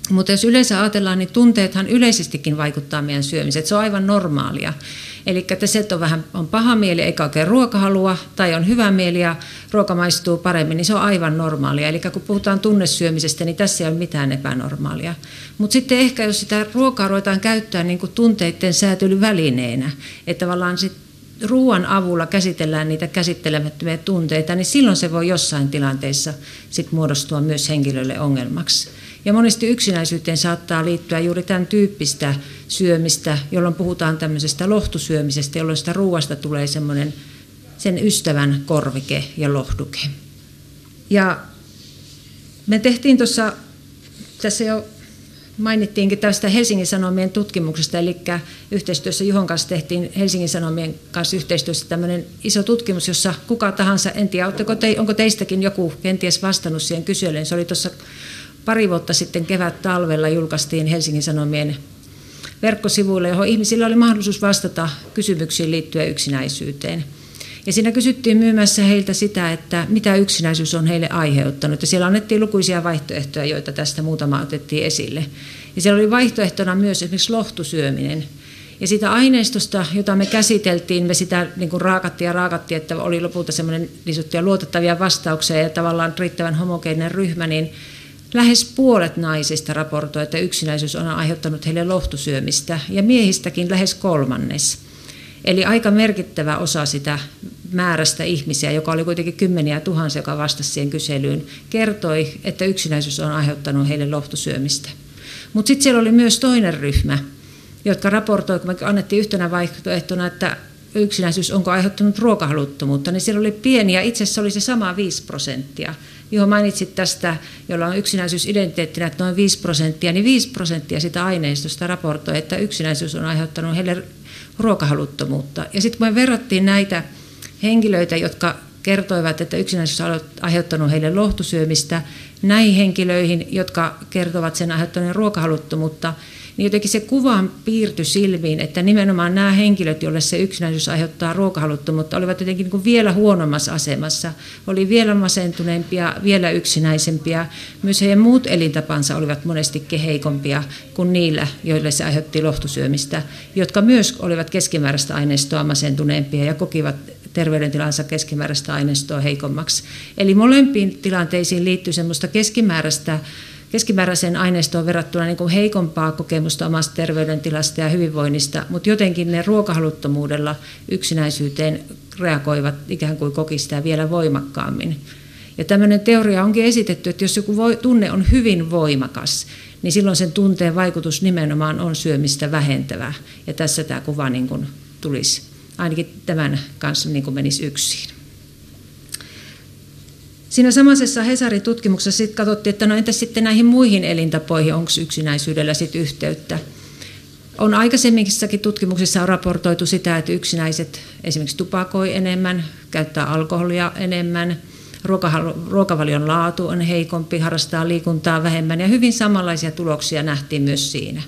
Mutta jos yleensä ajatellaan, niin tunteethan yleisestikin vaikuttaa meidän syömiseen. Se on aivan normaalia. Eli että se, että on vähän on paha mieli eikä oikein ruokahalua, tai on hyvä mieli ja ruoka maistuu paremmin, niin se on aivan normaalia. Eli kun puhutaan tunnesyömisestä, niin tässä ei ole mitään epänormaalia. Mutta sitten ehkä jos sitä ruokaa ruvetaan käyttää niin kuin tunteiden säätelyvälineenä, että tavallaan sitten ruoan avulla käsitellään niitä käsittelemättömiä tunteita, niin silloin se voi jossain tilanteessa sit muodostua myös henkilölle ongelmaksi. Ja monesti yksinäisyyteen saattaa liittyä juuri tämän tyyppistä syömistä, jolloin puhutaan tämmöisestä lohtusyömisestä, jolloin sitä ruoasta tulee semmoinen sen ystävän korvike ja lohduke. Ja me tehtiin tuossa, tässä jo mainittiinkin tästä Helsingin Sanomien tutkimuksesta, eli yhteistyössä Juhon kanssa tehtiin Helsingin Sanomien kanssa yhteistyössä tämmöinen iso tutkimus, jossa kuka tahansa, en tiedä, te, onko teistäkin joku kenties vastannut siihen kyselyyn, se oli tuossa pari vuotta sitten kevät-talvella julkaistiin Helsingin Sanomien verkkosivuille, johon ihmisillä oli mahdollisuus vastata kysymyksiin liittyen yksinäisyyteen. Ja siinä kysyttiin myymässä heiltä sitä, että mitä yksinäisyys on heille aiheuttanut. Ja siellä annettiin lukuisia vaihtoehtoja, joita tästä muutama otettiin esille. Ja siellä oli vaihtoehtona myös esimerkiksi lohtusyöminen. Ja sitä aineistosta, jota me käsiteltiin, me sitä niin kuin raakattiin ja raakattiin, että oli lopulta semmoinen niin luotettavia vastauksia ja tavallaan riittävän homogeeninen ryhmä, niin Lähes puolet naisista raportoi, että yksinäisyys on aiheuttanut heille lohtusyömistä ja miehistäkin lähes kolmannes. Eli aika merkittävä osa sitä määrästä ihmisiä, joka oli kuitenkin kymmeniä tuhansia, joka vastasi siihen kyselyyn, kertoi, että yksinäisyys on aiheuttanut heille lohtusyömistä. Mutta sitten siellä oli myös toinen ryhmä, jotka raportoi, kun me annettiin yhtenä vaihtoehtona, että yksinäisyys onko aiheuttanut ruokahaluttomuutta, niin siellä oli pieniä, itse asiassa oli se sama 5 prosenttia. Johon mainitsit tästä, jolla on yksinäisyysidentiteettinä, että noin 5 prosenttia, niin 5 prosenttia sitä aineistosta raportoi, että yksinäisyys on aiheuttanut heille ruokahaluttomuutta. Ja sitten kun me verrattiin näitä henkilöitä, jotka kertoivat, että yksinäisyys on aiheuttanut heille lohtusyömistä, näihin henkilöihin, jotka kertovat sen aiheuttaneen ruokahaluttomuutta, niin jotenkin se kuva piirtyi silmiin, että nimenomaan nämä henkilöt, joille se yksinäisyys aiheuttaa ruokahaluttomuutta, olivat jotenkin niin kuin vielä huonommassa asemassa. Oli vielä masentuneempia, vielä yksinäisempiä. Myös heidän muut elintapansa olivat monesti heikompia kuin niillä, joille se aiheutti lohtusyömistä, jotka myös olivat keskimääräistä aineistoa masentuneempia ja kokivat terveydentilansa keskimääräistä aineistoa heikommaksi. Eli molempiin tilanteisiin liittyy semmoista keskimääräistä keskimääräiseen aineistoon verrattuna niin kuin heikompaa kokemusta omasta terveydentilasta ja hyvinvoinnista, mutta jotenkin ne ruokahaluttomuudella yksinäisyyteen reagoivat ikään kuin kokistaa vielä voimakkaammin. Ja tämmöinen teoria onkin esitetty, että jos joku voi, tunne on hyvin voimakas, niin silloin sen tunteen vaikutus nimenomaan on syömistä vähentävä. Ja tässä tämä kuva niin kuin tulisi ainakin tämän kanssa niin kuin menisi yksin. Siinä samaisessa Hesarin tutkimuksessa sitten katsottiin, että no entäs sitten näihin muihin elintapoihin, onko yksinäisyydellä sitten yhteyttä. On aikaisemminkin tutkimuksissa on raportoitu sitä, että yksinäiset esimerkiksi tupakoi enemmän, käyttää alkoholia enemmän, ruokavalion laatu on heikompi, harrastaa liikuntaa vähemmän ja hyvin samanlaisia tuloksia nähtiin myös siinä.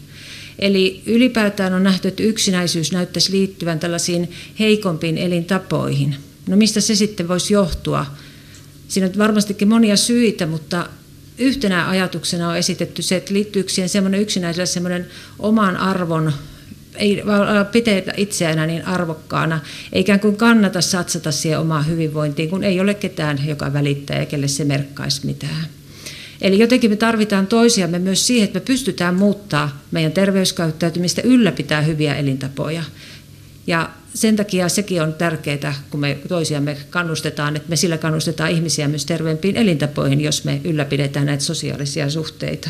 Eli ylipäätään on nähty, että yksinäisyys näyttäisi liittyvän tällaisiin heikompiin elintapoihin. No mistä se sitten voisi johtua? Siinä on varmastikin monia syitä, mutta yhtenä ajatuksena on esitetty se, että liittyykö siihen semmoinen yksinäiselle semmoinen oman arvon ei pidetä itseään niin arvokkaana, eikä kuin kannata satsata siihen omaan hyvinvointiin, kun ei ole ketään, joka välittää ja kelle se merkkaisi mitään. Eli jotenkin me tarvitaan toisiamme myös siihen, että me pystytään muuttaa meidän terveyskäyttäytymistä, ylläpitää hyviä elintapoja. Ja sen takia sekin on tärkeää, kun me toisiamme kannustetaan, että me sillä kannustetaan ihmisiä myös terveempiin elintapoihin, jos me ylläpidetään näitä sosiaalisia suhteita.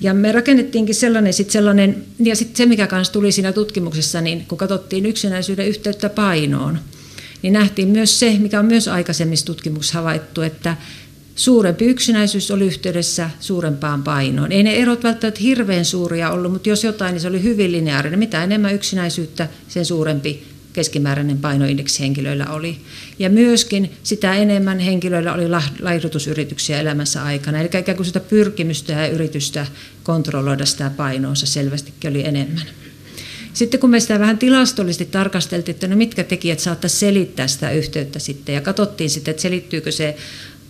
Ja me rakennettiinkin sellainen, sit sellainen ja sitten se mikä kanssa tuli siinä tutkimuksessa, niin kun katsottiin yksinäisyyden yhteyttä painoon, niin nähtiin myös se, mikä on myös aikaisemmissa tutkimuksissa havaittu, että suurempi yksinäisyys oli yhteydessä suurempaan painoon. Ei ne erot välttämättä hirveän suuria ollut, mutta jos jotain, niin se oli hyvin lineaarinen. Mitä enemmän yksinäisyyttä, sen suurempi keskimääräinen painoindeksi henkilöillä oli. Ja myöskin sitä enemmän henkilöillä oli laihdutusyrityksiä elämässä aikana. Eli ikään kuin sitä pyrkimystä ja yritystä kontrolloida sitä painoonsa selvästikin oli enemmän. Sitten kun me sitä vähän tilastollisesti tarkasteltiin, että no mitkä tekijät saattaisi selittää sitä yhteyttä sitten, ja katsottiin sitten, että selittyykö se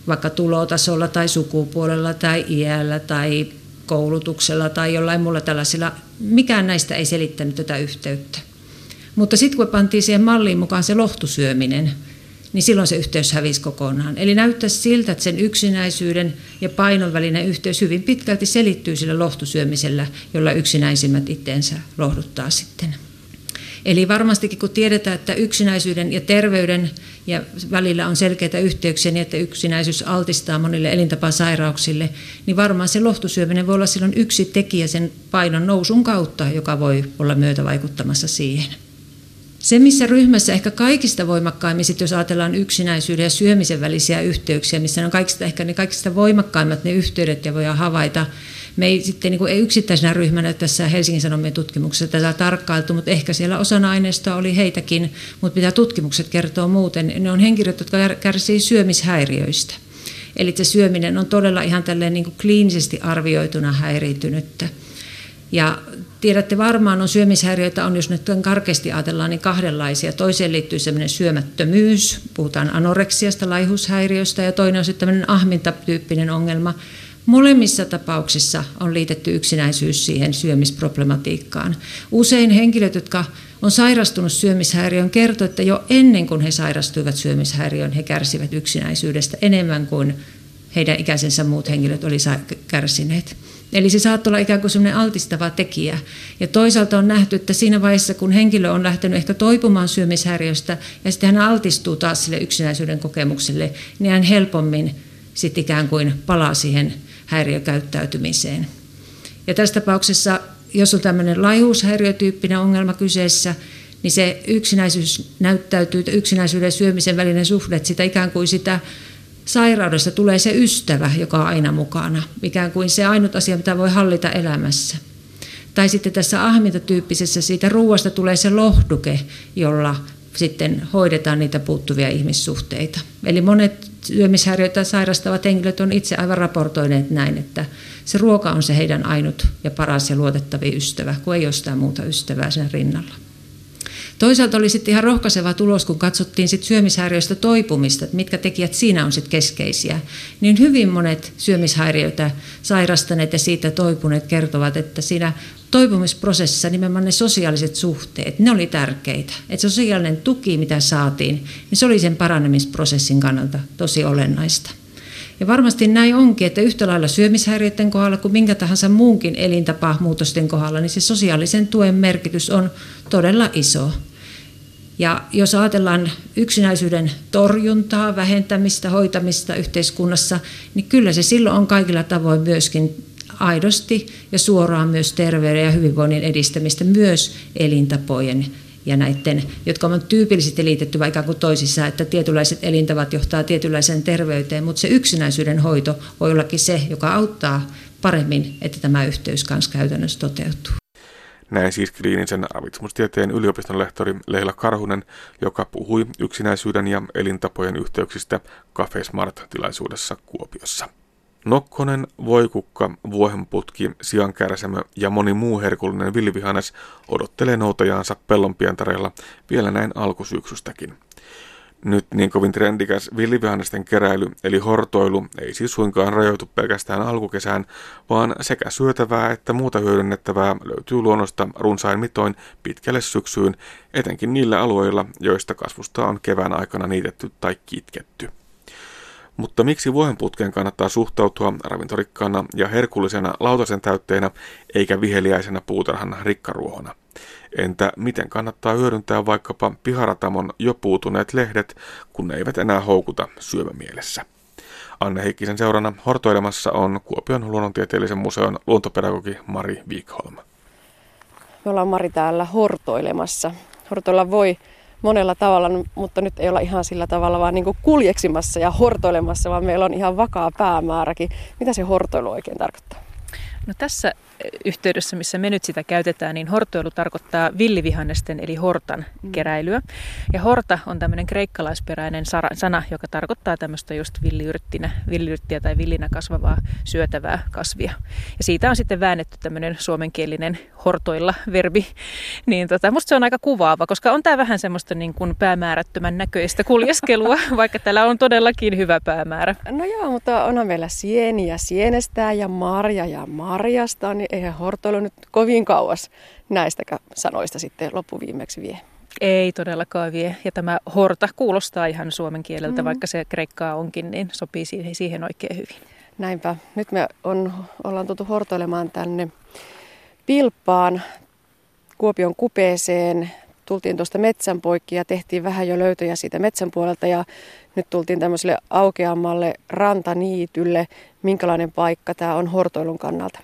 vaikka tulotasolla tai sukupuolella tai iällä tai koulutuksella tai jollain muulla tällaisella, mikään näistä ei selittänyt tätä yhteyttä. Mutta sitten kun pantiin siihen malliin mukaan se lohtusyöminen, niin silloin se yhteys hävisi kokonaan. Eli näyttäisi siltä, että sen yksinäisyyden ja painon välinen yhteys hyvin pitkälti selittyy sillä lohtusyömisellä, jolla yksinäisimmät itteensä lohduttaa sitten. Eli varmastikin kun tiedetään, että yksinäisyyden ja terveyden ja välillä on selkeitä yhteyksiä niin, että yksinäisyys altistaa monille elintapasairauksille, niin varmaan se lohtusyöminen voi olla silloin yksi tekijä sen painon nousun kautta, joka voi olla myötä vaikuttamassa siihen. Se, missä ryhmässä ehkä kaikista voimakkaimmin, sit jos ajatellaan yksinäisyyden ja syömisen välisiä yhteyksiä, missä on kaikista, ehkä ne kaikista voimakkaimmat ne yhteydet ja voidaan havaita, me ei sitten niin kuin, ei yksittäisenä ryhmänä tässä Helsingin Sanomien tutkimuksessa tätä tarkkailtu, mutta ehkä siellä osana aineistoa oli heitäkin, mutta mitä tutkimukset kertoo muuten, ne on henkilöt, jotka kärsivät syömishäiriöistä. Eli se syöminen on todella ihan tälleen niin kuin kliinisesti arvioituna häiriintynyttä. Ja tiedätte varmaan, on syömishäiriöitä, on jos nyt karkeasti ajatellaan, niin kahdenlaisia. Toiseen liittyy sellainen syömättömyys, puhutaan anoreksiasta, laihushäiriöstä, ja toinen on sitten tämmöinen ahmintatyyppinen ongelma, Molemmissa tapauksissa on liitetty yksinäisyys siihen syömisproblematiikkaan. Usein henkilöt, jotka on sairastunut syömishäiriöön, kertoo, että jo ennen kuin he sairastuivat syömishäiriöön, he kärsivät yksinäisyydestä enemmän kuin heidän ikäisensä muut henkilöt oli kärsineet. Eli se saattaa olla ikään kuin sellainen altistava tekijä. Ja toisaalta on nähty, että siinä vaiheessa, kun henkilö on lähtenyt ehkä toipumaan syömishäiriöstä ja sitten hän altistuu taas sille yksinäisyyden kokemukselle, niin hän helpommin sitten ikään kuin palaa siihen häiriökäyttäytymiseen. Ja tässä tapauksessa, jos on tämmöinen laihuushäiriötyyppinen ongelma kyseessä, niin se yksinäisyys näyttäytyy, yksinäisyyden ja syömisen välinen suhde, että sitä ikään kuin sitä sairaudesta tulee se ystävä, joka on aina mukana, ikään kuin se ainut asia, mitä voi hallita elämässä. Tai sitten tässä ahmintatyyppisessä siitä ruoasta tulee se lohduke, jolla sitten hoidetaan niitä puuttuvia ihmissuhteita. Eli monet syömishäiriöitä sairastavat henkilöt on itse aivan raportoineet näin, että se ruoka on se heidän ainut ja paras ja luotettavin ystävä, kun ei ole sitä muuta ystävää sen rinnalla. Toisaalta oli sitten ihan rohkaiseva tulos, kun katsottiin sit syömishäiriöistä toipumista, että mitkä tekijät siinä on sitten keskeisiä. Niin hyvin monet syömishäiriöitä sairastaneet ja siitä toipuneet kertovat, että siinä toipumisprosessissa nimenomaan ne sosiaaliset suhteet, ne oli tärkeitä. Että sosiaalinen tuki, mitä saatiin, niin se oli sen paranemisprosessin kannalta tosi olennaista. Ja varmasti näin onkin, että yhtä lailla syömishäiriöiden kohdalla kuin minkä tahansa muunkin elintapamuutosten kohdalla, niin se sosiaalisen tuen merkitys on todella iso. Ja jos ajatellaan yksinäisyyden torjuntaa, vähentämistä, hoitamista yhteiskunnassa, niin kyllä se silloin on kaikilla tavoin myöskin aidosti ja suoraan myös terveyden ja hyvinvoinnin edistämistä myös elintapojen ja näiden, jotka on tyypillisesti liitetty vaikka kuin toisissa, että tietynlaiset elintavat johtaa tietynlaiseen terveyteen, mutta se yksinäisyyden hoito voi ollakin se, joka auttaa paremmin, että tämä yhteys kanssa käytännössä toteutuu. Näin siis kliinisen ravitsemustieteen yliopiston lehtori Leila Karhunen, joka puhui yksinäisyyden ja elintapojen yhteyksistä Cafe Smart-tilaisuudessa Kuopiossa. Nokkonen, voikukka, vuohenputki, siankärsämö ja moni muu herkullinen vilvihannes odottelee noutajaansa pellonpientareilla vielä näin alkusyksystäkin. Nyt niin kovin trendikäs villivihannesten keräily eli hortoilu ei siis suinkaan rajoitu pelkästään alkukesään, vaan sekä syötävää että muuta hyödynnettävää löytyy luonnosta runsain mitoin pitkälle syksyyn, etenkin niillä alueilla, joista kasvusta on kevään aikana niitetty tai kitketty. Mutta miksi vuohenputkeen kannattaa suhtautua ravintorikkaana ja herkullisena lautasen täytteenä eikä viheliäisenä puutarhan rikkaruohona? Entä miten kannattaa hyödyntää vaikkapa piharatamon jo puutuneet lehdet, kun ne eivät enää houkuta syömämielessä? Anne Heikkisen seurana hortoilemassa on Kuopion luonnontieteellisen museon luontopedagogi Mari Wikholm. Me ollaan Mari täällä hortoilemassa. Hortoilla voi monella tavalla, mutta nyt ei olla ihan sillä tavalla vaan niin kuin kuljeksimassa ja hortoilemassa, vaan meillä on ihan vakaa päämääräkin. Mitä se hortoilu oikein tarkoittaa? No tässä yhteydessä, missä me nyt sitä käytetään, niin hortoilu tarkoittaa villivihannesten eli hortan mm. keräilyä. Ja horta on tämmöinen kreikkalaisperäinen sana, joka tarkoittaa tämmöistä just villiyrttinä, villiyrttiä tai villinä kasvavaa syötävää kasvia. Ja siitä on sitten väännetty tämmöinen suomenkielinen hortoilla verbi. Niin tota, musta se on aika kuvaava, koska on tämä vähän semmoista niin kuin päämäärättömän näköistä kuljeskelua, [laughs] vaikka täällä on todellakin hyvä päämäärä. No joo, mutta onhan meillä sieniä sienestää ja marja ja marjasta, niin eihän hortoilu nyt kovin kauas näistä sanoista sitten loppuviimeksi vie. Ei todellakaan vie. Ja tämä horta kuulostaa ihan suomen kieleltä, mm. vaikka se kreikkaa onkin, niin sopii siihen, siihen oikein hyvin. Näinpä. Nyt me on, ollaan tultu hortoilemaan tänne Pilppaan Kuopion kupeeseen. Tultiin tuosta metsän poikki ja tehtiin vähän jo löytöjä siitä metsän puolelta ja nyt tultiin tämmöiselle aukeammalle rantaniitylle. Minkälainen paikka tämä on hortoilun kannalta?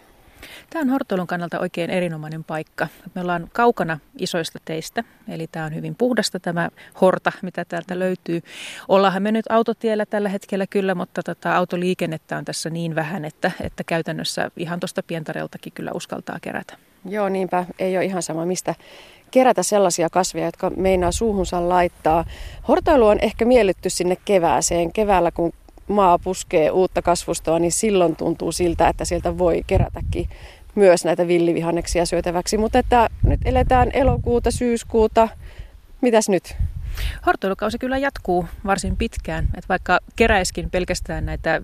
Tämä on hortoilun kannalta oikein erinomainen paikka. Me ollaan kaukana isoista teistä, eli tämä on hyvin puhdasta tämä horta, mitä täältä löytyy. Ollaanhan me nyt autotiellä tällä hetkellä kyllä, mutta tota, autoliikennettä on tässä niin vähän, että, että käytännössä ihan tuosta pientareltakin kyllä uskaltaa kerätä. Joo, niinpä. Ei ole ihan sama, mistä kerätä sellaisia kasveja, jotka meinaa suuhunsa laittaa. Hortoilu on ehkä miellytty sinne kevääseen. Keväällä, kun maa puskee uutta kasvustoa, niin silloin tuntuu siltä, että sieltä voi kerätäkin myös näitä villivihanneksia syötäväksi. Mutta että nyt eletään elokuuta, syyskuuta. Mitäs nyt? Hortoilukausi kyllä jatkuu varsin pitkään. Että vaikka keräiskin pelkästään näitä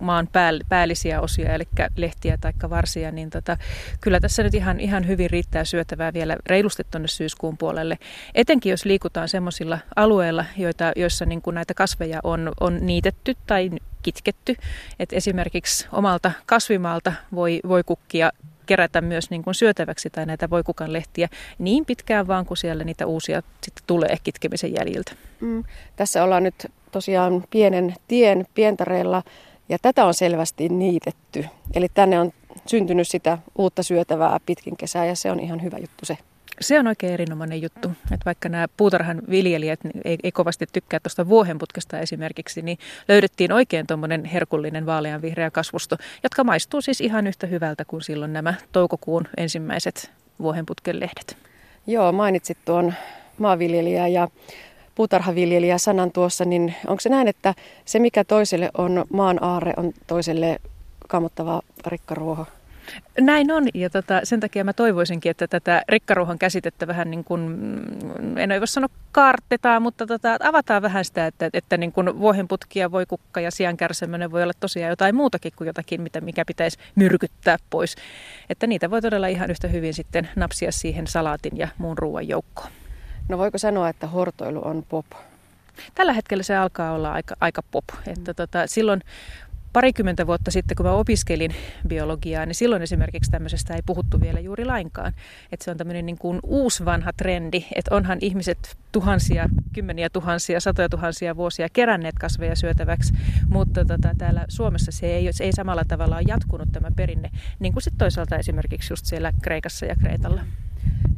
maan päällisiä osia, eli lehtiä tai varsia, niin tota, kyllä tässä nyt ihan, ihan hyvin riittää syötävää vielä reilusti tuonne syyskuun puolelle. Etenkin jos liikutaan semmoisilla alueilla, joita, joissa niin kuin näitä kasveja on, on niitetty tai kitketty. Et esimerkiksi omalta kasvimaalta voi, voi kukkia kerätä myös niin kuin syötäväksi tai näitä voikukan lehtiä niin pitkään vaan, kun siellä niitä uusia sitten tulee kitkemisen jäljiltä. Mm. Tässä ollaan nyt tosiaan pienen tien pientareella ja tätä on selvästi niitetty. Eli tänne on syntynyt sitä uutta syötävää pitkin kesää ja se on ihan hyvä juttu se. Se on oikein erinomainen juttu, että vaikka nämä puutarhan viljelijät ei, ei kovasti tykkää tuosta vuohenputkesta esimerkiksi, niin löydettiin oikein tuommoinen herkullinen vaaleanvihreä kasvusto, jotka maistuu siis ihan yhtä hyvältä kuin silloin nämä toukokuun ensimmäiset vuohenputken lehdet. Joo, mainitsit tuon maanviljelijä ja puutarhaviljelijä sanan tuossa, niin onko se näin, että se mikä toiselle on maan aarre, on toiselle kammottava rikkaruoho? Näin on, ja tota, sen takia mä toivoisinkin, että tätä rikkaruohon käsitettä vähän niin kuin, mm, en voi sanoa kaartetaan, mutta tota, avataan vähän sitä, että, että niin kuin vuohenputkia, voi kukka ja sijankärsemöinen voi olla tosiaan jotain muutakin kuin jotakin, mitä, mikä pitäisi myrkyttää pois. Että niitä voi todella ihan yhtä hyvin sitten napsia siihen salaatin ja muun ruoan joukkoon. No voiko sanoa, että hortoilu on pop? Tällä hetkellä se alkaa olla aika, aika pop. Että tota, silloin parikymmentä vuotta sitten, kun mä opiskelin biologiaa, niin silloin esimerkiksi tämmöisestä ei puhuttu vielä juuri lainkaan. Että se on tämmöinen niin kuin uusi vanha trendi, että onhan ihmiset tuhansia, kymmeniä tuhansia, satoja tuhansia vuosia keränneet kasveja syötäväksi, mutta tota, täällä Suomessa se ei, se ei samalla tavalla ole jatkunut tämä perinne, niin kuin sitten toisaalta esimerkiksi just siellä Kreikassa ja Kreetalla.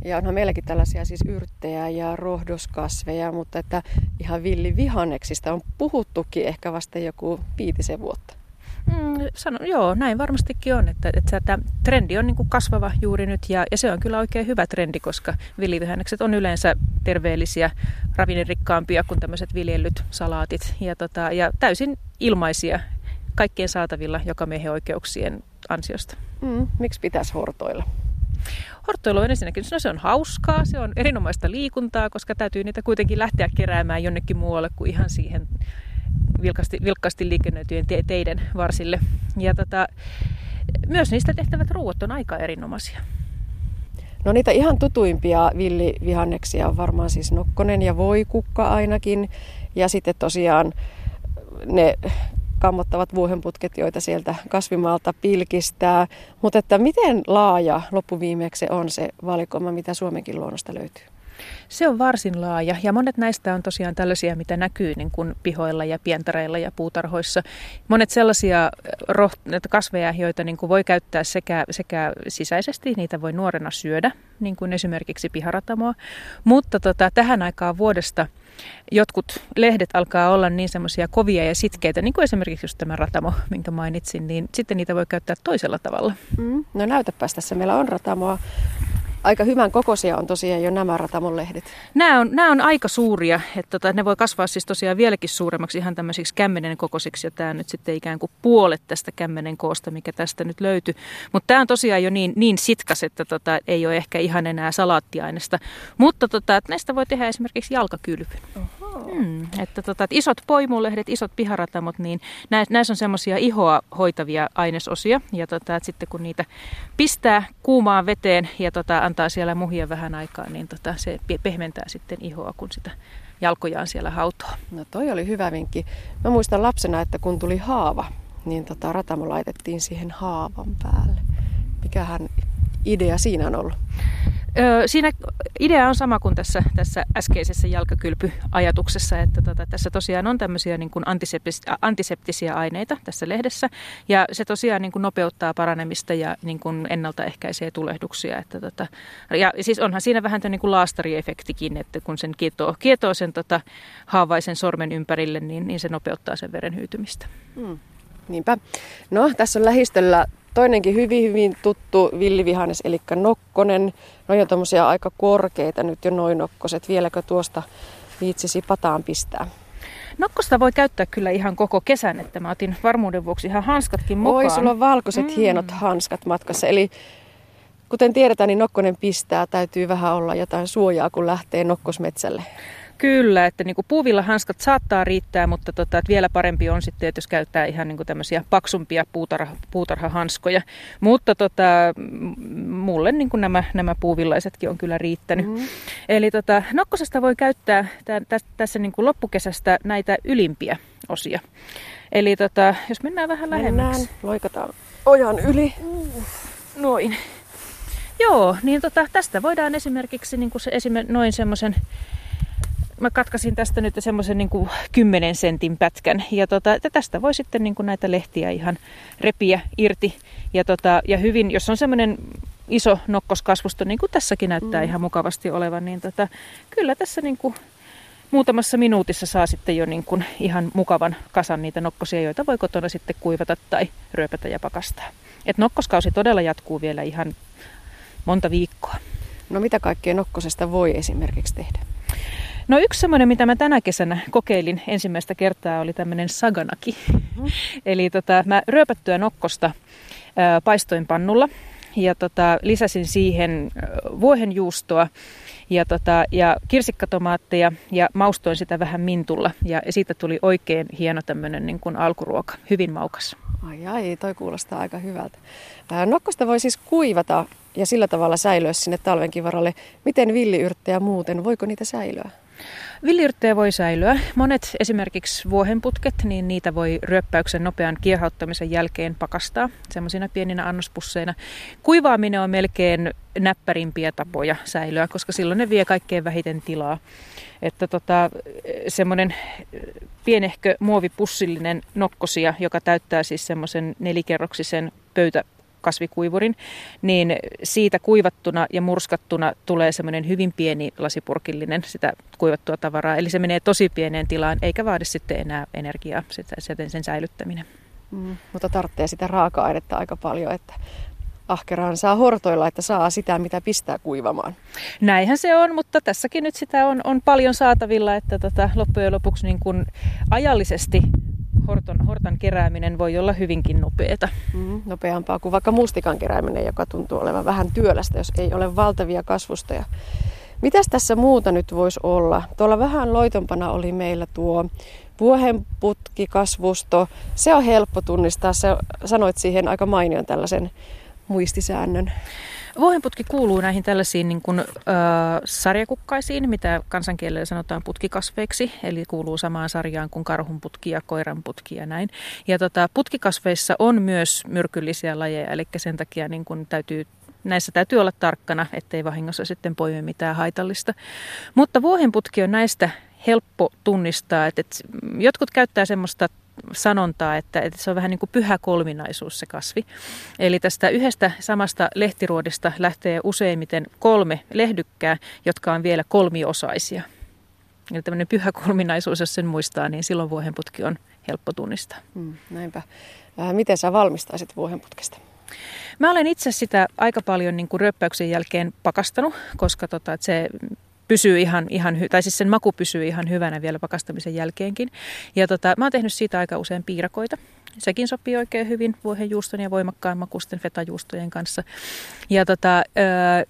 Ja onhan meilläkin tällaisia siis yrttejä ja rohdoskasveja, mutta että ihan villivihanneksista on puhuttukin ehkä vasta joku viitisen vuotta. Mm, sano, joo, näin varmastikin on, että, että tämä trendi on niin kuin kasvava juuri nyt ja, ja se on kyllä oikein hyvä trendi, koska villivihannekset on yleensä terveellisiä, ravinnerikkaampia kuin tämmöiset viljellyt salaatit ja, tota, ja täysin ilmaisia kaikkien saatavilla joka oikeuksien ansiosta. Mm, miksi pitäisi hortoilla? Hortoilu on ensinnäkin, no se on hauskaa, se on erinomaista liikuntaa, koska täytyy niitä kuitenkin lähteä keräämään jonnekin muualle kuin ihan siihen vilkasti, vilkkaasti liikennöityjen te- teiden varsille. Ja tota, myös niistä tehtävät ruuat on aika erinomaisia. No niitä ihan tutuimpia villivihanneksia on varmaan siis nokkonen ja voikukka ainakin. Ja sitten tosiaan ne kammottavat vuohenputket, joita sieltä kasvimaalta pilkistää. Mutta että miten laaja loppuviimeksi on se valikoima, mitä Suomenkin luonnosta löytyy? Se on varsin laaja ja monet näistä on tosiaan tällaisia, mitä näkyy niin kuin pihoilla ja pientareilla ja puutarhoissa. Monet sellaisia roht- kasveja, joita niin kuin voi käyttää sekä, sekä sisäisesti, niitä voi nuorena syödä, niin kuin esimerkiksi piharatamoa, mutta tota, tähän aikaan vuodesta jotkut lehdet alkaa olla niin semmoisia kovia ja sitkeitä, niin kuin esimerkiksi just tämä ratamo, minkä mainitsin, niin sitten niitä voi käyttää toisella tavalla. Mm, no näytäpäs tässä, meillä on ratamoa aika hyvän kokoisia on tosiaan jo nämä ratamon lehdet. Nämä on, nämä on aika suuria, että tota, ne voi kasvaa siis tosiaan vieläkin suuremmaksi ihan tämmöisiksi kämmenen kokoisiksi ja tämä nyt sitten ikään kuin puolet tästä kämmenen koosta, mikä tästä nyt löytyy. Mutta tämä on tosiaan jo niin, niin sitkas, että tota, ei ole ehkä ihan enää salaattiainesta. Mutta tota, näistä voi tehdä esimerkiksi jalkakylpyn. Hmm, että, tota, että isot poimulehdet, isot piharatamot, niin näissä on semmoisia ihoa hoitavia ainesosia. Ja tota, että sitten kun niitä pistää kuumaan veteen ja tota, antaa siellä muhia vähän aikaa, niin tota, se pehmentää sitten ihoa, kun sitä jalkojaan siellä hautoo. No toi oli hyvä vinkki. Mä muistan lapsena, että kun tuli haava, niin tota, ratamo laitettiin siihen haavan päälle. Mikähän idea siinä on ollut? Öö, siinä idea on sama kuin tässä, tässä äskeisessä jalkakylpyajatuksessa, että tota, tässä tosiaan on tämmöisiä niin kuin antiseptis- antiseptisiä aineita tässä lehdessä, ja se tosiaan niin kuin nopeuttaa paranemista ja niin kuin ennaltaehkäisee tulehduksia. Että tota, ja siis onhan siinä vähän niin kuin laastariefektikin, että kun sen kietoo, kietoo sen tota, haavaisen sormen ympärille, niin, niin se nopeuttaa sen veren hyytymistä. Hmm. Niinpä. No, tässä on lähistöllä Toinenkin hyvin, hyvin tuttu villivihannes, eli nokkonen. No on tuommoisia aika korkeita nyt jo noin nokkoset. Vieläkö tuosta viitsisi pataan pistää? Nokkosta voi käyttää kyllä ihan koko kesän, että mä otin varmuuden vuoksi ihan hanskatkin mukaan. Oi, sulla on valkoiset mm. hienot hanskat matkassa. Eli kuten tiedetään, niin nokkonen pistää. Täytyy vähän olla jotain suojaa, kun lähtee nokkosmetsälle. Kyllä, että niin kuin puuvilla hanskat saattaa riittää, mutta tota, että vielä parempi on sitten, että jos käyttää ihan niin kuin tämmöisiä paksumpia puutarha, puutarhahanskoja. Mutta tota, mulle niin kuin nämä, nämä puuvillaisetkin on kyllä riittänyt. Mm. Eli tota, nokkosesta voi käyttää tä, tä, tässä niin kuin loppukesästä näitä ylimpiä osia. Eli tota, jos mennään vähän lähemmäksi. Mennään, loikataan ojan yli. Noin. Joo, niin tota, tästä voidaan esimerkiksi niin kuin se, esimer- noin semmoisen mä katkasin tästä nyt semmoisen niin kuin 10 sentin pätkän. Ja tota, tästä voi sitten niin kuin näitä lehtiä ihan repiä irti. Ja, tota, ja hyvin, jos on semmoinen iso nokkoskasvusto, niin kuin tässäkin näyttää mm. ihan mukavasti olevan, niin tota, kyllä tässä niin kuin muutamassa minuutissa saa sitten jo niin kuin ihan mukavan kasan niitä nokkosia, joita voi kotona sitten kuivata tai ryöpätä ja pakastaa. Et nokkoskausi todella jatkuu vielä ihan monta viikkoa. No mitä kaikkea nokkosesta voi esimerkiksi tehdä? No yksi semmoinen, mitä mä tänä kesänä kokeilin ensimmäistä kertaa, oli tämmöinen saganaki. Mm-hmm. [laughs] Eli tota, mä ryöpättyä nokkosta ää, paistoin pannulla ja tota, lisäsin siihen vuohenjuustoa ja, tota, ja kirsikkatomaatteja ja maustoin sitä vähän mintulla. Ja siitä tuli oikein hieno tämmöinen niin kuin alkuruoka, hyvin maukas. Ai ai, toi kuulostaa aika hyvältä. Nokkosta voi siis kuivata ja sillä tavalla säilyä sinne talvenkin varalle. Miten villiyrttejä muuten, voiko niitä säilyä? Villiyrttejä voi säilyä. Monet esimerkiksi vuohenputket, niin niitä voi ryöppäyksen nopean kiehauttamisen jälkeen pakastaa semmoisina pieninä annospusseina. Kuivaaminen on melkein näppärimpiä tapoja säilyä, koska silloin ne vie kaikkein vähiten tilaa. Että tota, semmoinen pienehkö muovipussillinen nokkosia, joka täyttää siis semmoisen nelikerroksisen pöytä kasvikuivurin, niin siitä kuivattuna ja murskattuna tulee semmoinen hyvin pieni lasipurkillinen sitä kuivattua tavaraa. Eli se menee tosi pieneen tilaan, eikä vaadi sitten enää energiaa sen, sen säilyttäminen. Mm, mutta tarvitsee sitä raaka-ainetta aika paljon, että ahkeraan saa hortoilla, että saa sitä, mitä pistää kuivamaan. Näinhän se on, mutta tässäkin nyt sitä on, on paljon saatavilla, että tota, loppujen lopuksi niin kun ajallisesti horton, hortan kerääminen voi olla hyvinkin nopeata. Mm, nopeampaa kuin vaikka mustikan kerääminen, joka tuntuu olevan vähän työlästä, jos ei ole valtavia kasvustoja. Mitäs tässä muuta nyt voisi olla? Tuolla vähän loitompana oli meillä tuo vuohenputkikasvusto. Se on helppo tunnistaa. Se, sanoit siihen aika mainion tällaisen muistisäännön. Vuohenputki kuuluu näihin tällaisiin niin kuin, ö, sarjakukkaisiin, mitä kansankielellä sanotaan putkikasveiksi, eli kuuluu samaan sarjaan kuin karhunputki ja koiranputki ja näin. Ja tota, putkikasveissa on myös myrkyllisiä lajeja, eli sen takia niin kuin täytyy näissä täytyy olla tarkkana, ettei vahingossa sitten poimi mitään haitallista. Mutta vuohenputki on näistä helppo tunnistaa, että, jotkut käyttää semmoista sanontaa, että, että se on vähän niin kuin pyhä kolminaisuus se kasvi. Eli tästä yhdestä samasta lehtiruodista lähtee useimmiten kolme lehdykkää, jotka on vielä kolmiosaisia. Eli tämmöinen pyhä kolminaisuus, jos sen muistaa, niin silloin vuohenputki on helppo tunnistaa. Hmm, näinpä. Äh, miten sä valmistaisit vuohenputkesta? Mä olen itse sitä aika paljon niin kuin röppäyksen jälkeen pakastanut, koska tota, että se pysyy ihan, ihan hy- tai siis sen maku pysyy ihan hyvänä vielä pakastamisen jälkeenkin. Ja tota, mä oon tehnyt siitä aika usein piirakoita. Sekin sopii oikein hyvin vuohenjuuston ja voimakkaan makusten fetajuustojen kanssa. Ja tota,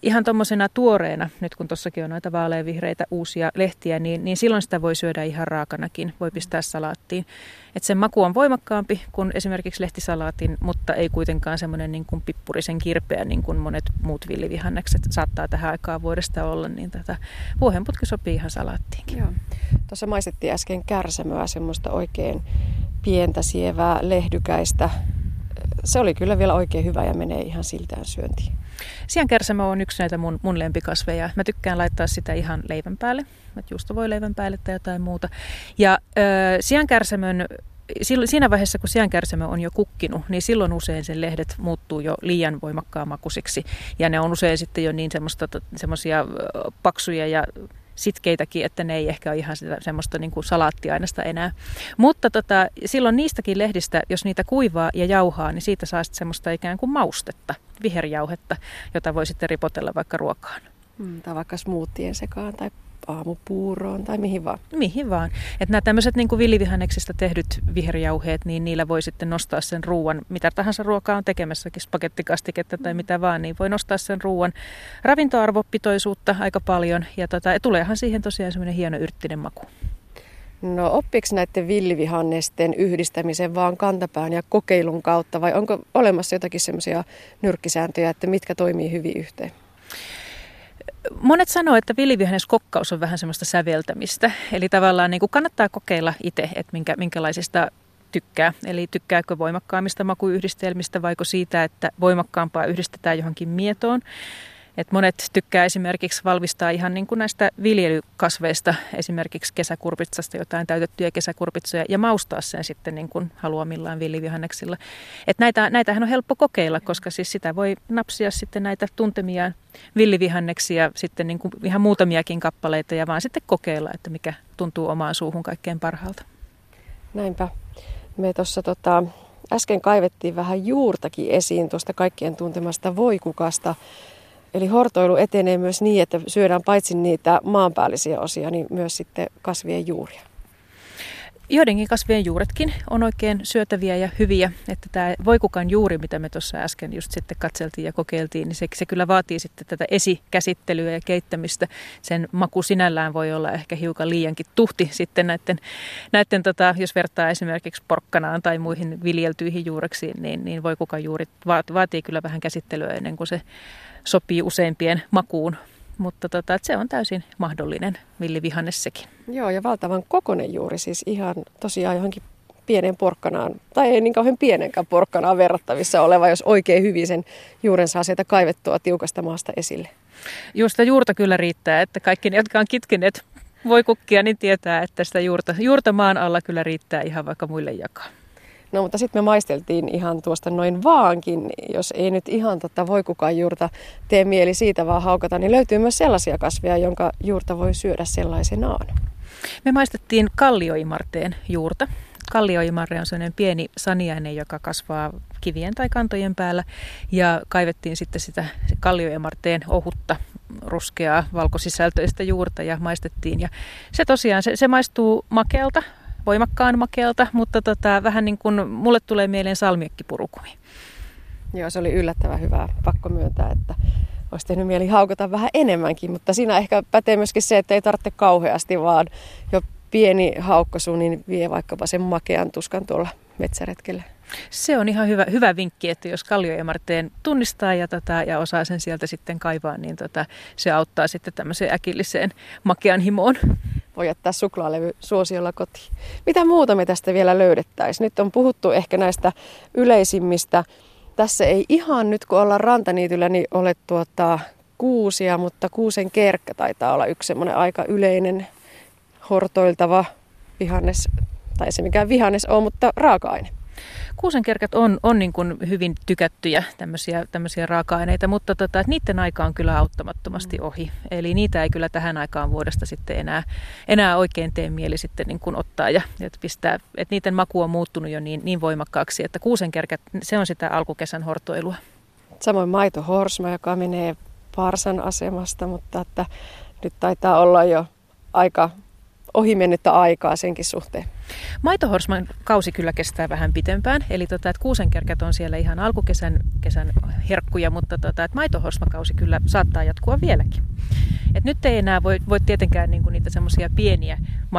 ihan tuommoisena tuoreena, nyt kun tuossakin on noita vaaleanvihreitä uusia lehtiä, niin, niin silloin sitä voi syödä ihan raakanakin. Voi pistää salaattiin. Et sen maku on voimakkaampi kuin esimerkiksi lehtisalaatin, mutta ei kuitenkaan semmoinen niin kuin pippurisen kirpeä, niin kuin monet muut villivihannekset saattaa tähän aikaan vuodesta olla. Niin tätä vuohenputki sopii ihan salaattiinkin. Joo. Tuossa maistettiin äsken kärsämöä, semmoista oikein pientä sievää lehdykäistä. Se oli kyllä vielä oikein hyvä ja menee ihan siltään syöntiin. Siankärsämö on yksi näitä mun, mun lempikasveja. Mä tykkään laittaa sitä ihan leivän päälle. Että juusto voi leivän päälle tai jotain muuta. Ja äh, siankärsämön siinä vaiheessa, kun siankärsämö on jo kukkinut, niin silloin usein sen lehdet muuttuu jo liian voimakkaan makusiksi. Ja ne on usein sitten jo niin semmoisia paksuja ja sitkeitäkin, että ne ei ehkä ole ihan sitä, semmoista niin kuin salaattiainesta enää. Mutta tota, silloin niistäkin lehdistä, jos niitä kuivaa ja jauhaa, niin siitä saa sitten semmoista ikään kuin maustetta, viherjauhetta, jota voi sitten ripotella vaikka ruokaan. Mm, tai vaikka smoothien sekaan tai aamupuuroon tai mihin vaan. Mihin vaan. Että nämä tämmöiset niin villivihanneksista tehdyt viherjauheet, niin niillä voi sitten nostaa sen ruuan, mitä tahansa ruokaa on tekemässäkin, spagettikastiketta tai mitä vaan, niin voi nostaa sen ruuan ravintoarvopitoisuutta aika paljon. Ja tota, tuleehan siihen tosiaan semmoinen hieno yrttinen maku. No oppiiko näiden villivihannesten yhdistämisen vaan kantapään ja kokeilun kautta vai onko olemassa jotakin semmoisia nyrkkisääntöjä, että mitkä toimii hyvin yhteen? Monet sanoo, että kokkaus on vähän semmoista säveltämistä. Eli tavallaan niin kuin kannattaa kokeilla itse, että minkä, minkälaisista tykkää. Eli tykkääkö voimakkaammista makuyhdistelmistä vaiko siitä, että voimakkaampaa yhdistetään johonkin mietoon. Et monet tykkää esimerkiksi valmistaa ihan niin kuin näistä viljelykasveista, esimerkiksi kesäkurpitsasta jotain täytettyjä kesäkurpitsoja ja maustaa sen sitten niin kuin haluamillaan villivihanneksilla. Et näitä, näitähän on helppo kokeilla, koska siis sitä voi napsia sitten näitä tuntemiaan villivihanneksia, sitten niin kuin ihan muutamiakin kappaleita ja vaan sitten kokeilla, että mikä tuntuu omaan suuhun kaikkein parhaalta. Näinpä. Me tuossa tota, äsken kaivettiin vähän juurtakin esiin tuosta kaikkien tuntemasta voikukasta. Eli hortoilu etenee myös niin, että syödään paitsi niitä maanpäällisiä osia, niin myös sitten kasvien juuria. Joidenkin kasvien juuretkin on oikein syötäviä ja hyviä, että tämä voikukan juuri, mitä me tuossa äsken just sitten katseltiin ja kokeiltiin, niin se, se kyllä vaatii sitten tätä esikäsittelyä ja keittämistä. Sen maku sinällään voi olla ehkä hiukan liiankin tuhti sitten näiden, näiden tota, jos vertaa esimerkiksi porkkanaan tai muihin viljeltyihin juureksiin, niin, niin voikukan juuri vaatii kyllä vähän käsittelyä ennen kuin se sopii useimpien makuun. Mutta tota, se on täysin mahdollinen villivihanne sekin. Joo, ja valtavan kokonen juuri, siis ihan tosiaan johonkin pienen porkkanaan, tai ei niin kauhean pienenkään porkkanaan verrattavissa oleva, jos oikein hyvin sen juuren saa sieltä kaivettua tiukasta maasta esille. Juusta juurta kyllä riittää, että kaikki ne, jotka on kitkeneet voi kukkia, niin tietää, että sitä juurta, juurta maan alla kyllä riittää ihan vaikka muille jakaa. No mutta sitten me maisteltiin ihan tuosta noin vaankin, jos ei nyt ihan tota voi kukaan juurta tee mieli siitä vaan haukata, niin löytyy myös sellaisia kasveja, jonka juurta voi syödä sellaisenaan. Me maistettiin kallioimarteen juurta. Kallioimarre on sellainen pieni saniainen, joka kasvaa kivien tai kantojen päällä ja kaivettiin sitten sitä kallioimarteen ohutta ruskeaa valkosisältöistä juurta ja maistettiin. Ja se tosiaan, se, se maistuu makealta, voimakkaan makealta, mutta tota, vähän niin kuin mulle tulee mieleen salmiekkipurukumi. Joo, se oli yllättävän hyvää. Pakko myöntää, että olisi tehnyt mieli haukata vähän enemmänkin, mutta siinä ehkä pätee myöskin se, että ei tarvitse kauheasti, vaan jo pieni haukkosu, niin vie vaikkapa sen makean tuskan tuolla metsäretkellä. Se on ihan hyvä, hyvä vinkki, että jos kallioemarteen tunnistaa ja, tota, ja osaa sen sieltä sitten kaivaa, niin tota, se auttaa sitten tämmöiseen äkilliseen makean himoon. Voi jättää suklaalevy suosiolla kotiin. Mitä muuta me tästä vielä löydettäisiin? Nyt on puhuttu ehkä näistä yleisimmistä. Tässä ei ihan nyt, kun ollaan rantaniityllä, niin ole tuota kuusia, mutta kuusen kerkkä taitaa olla yksi semmoinen aika yleinen hortoiltava vihannes, tai se mikään vihannes on, mutta raaka-aine. Kuusenkerkät on, on niin kuin hyvin tykättyjä tämmöisiä, tämmöisiä raaka-aineita, mutta tota, niiden aika on kyllä auttamattomasti mm. ohi. Eli niitä ei kyllä tähän aikaan vuodesta sitten enää, enää oikein tee mieli sitten niin kuin ottaa ja että pistää, että niiden maku on muuttunut jo niin, niin voimakkaaksi, että kuusenkerkät, se on sitä alkukesän hortoilua. Samoin maitohorsma, joka menee parsan asemasta, mutta että nyt taitaa olla jo aika ohimennyttä aikaa senkin suhteen. Maitohorsman kausi kyllä kestää vähän pitempään, eli tota, että kuusenkerkät on siellä ihan alkukesän kesän herkkuja, mutta tota, että maitohorsmakausi kyllä saattaa jatkua vieläkin. Et nyt ei enää voi, voi tietenkään niinku niitä semmoisia pieniä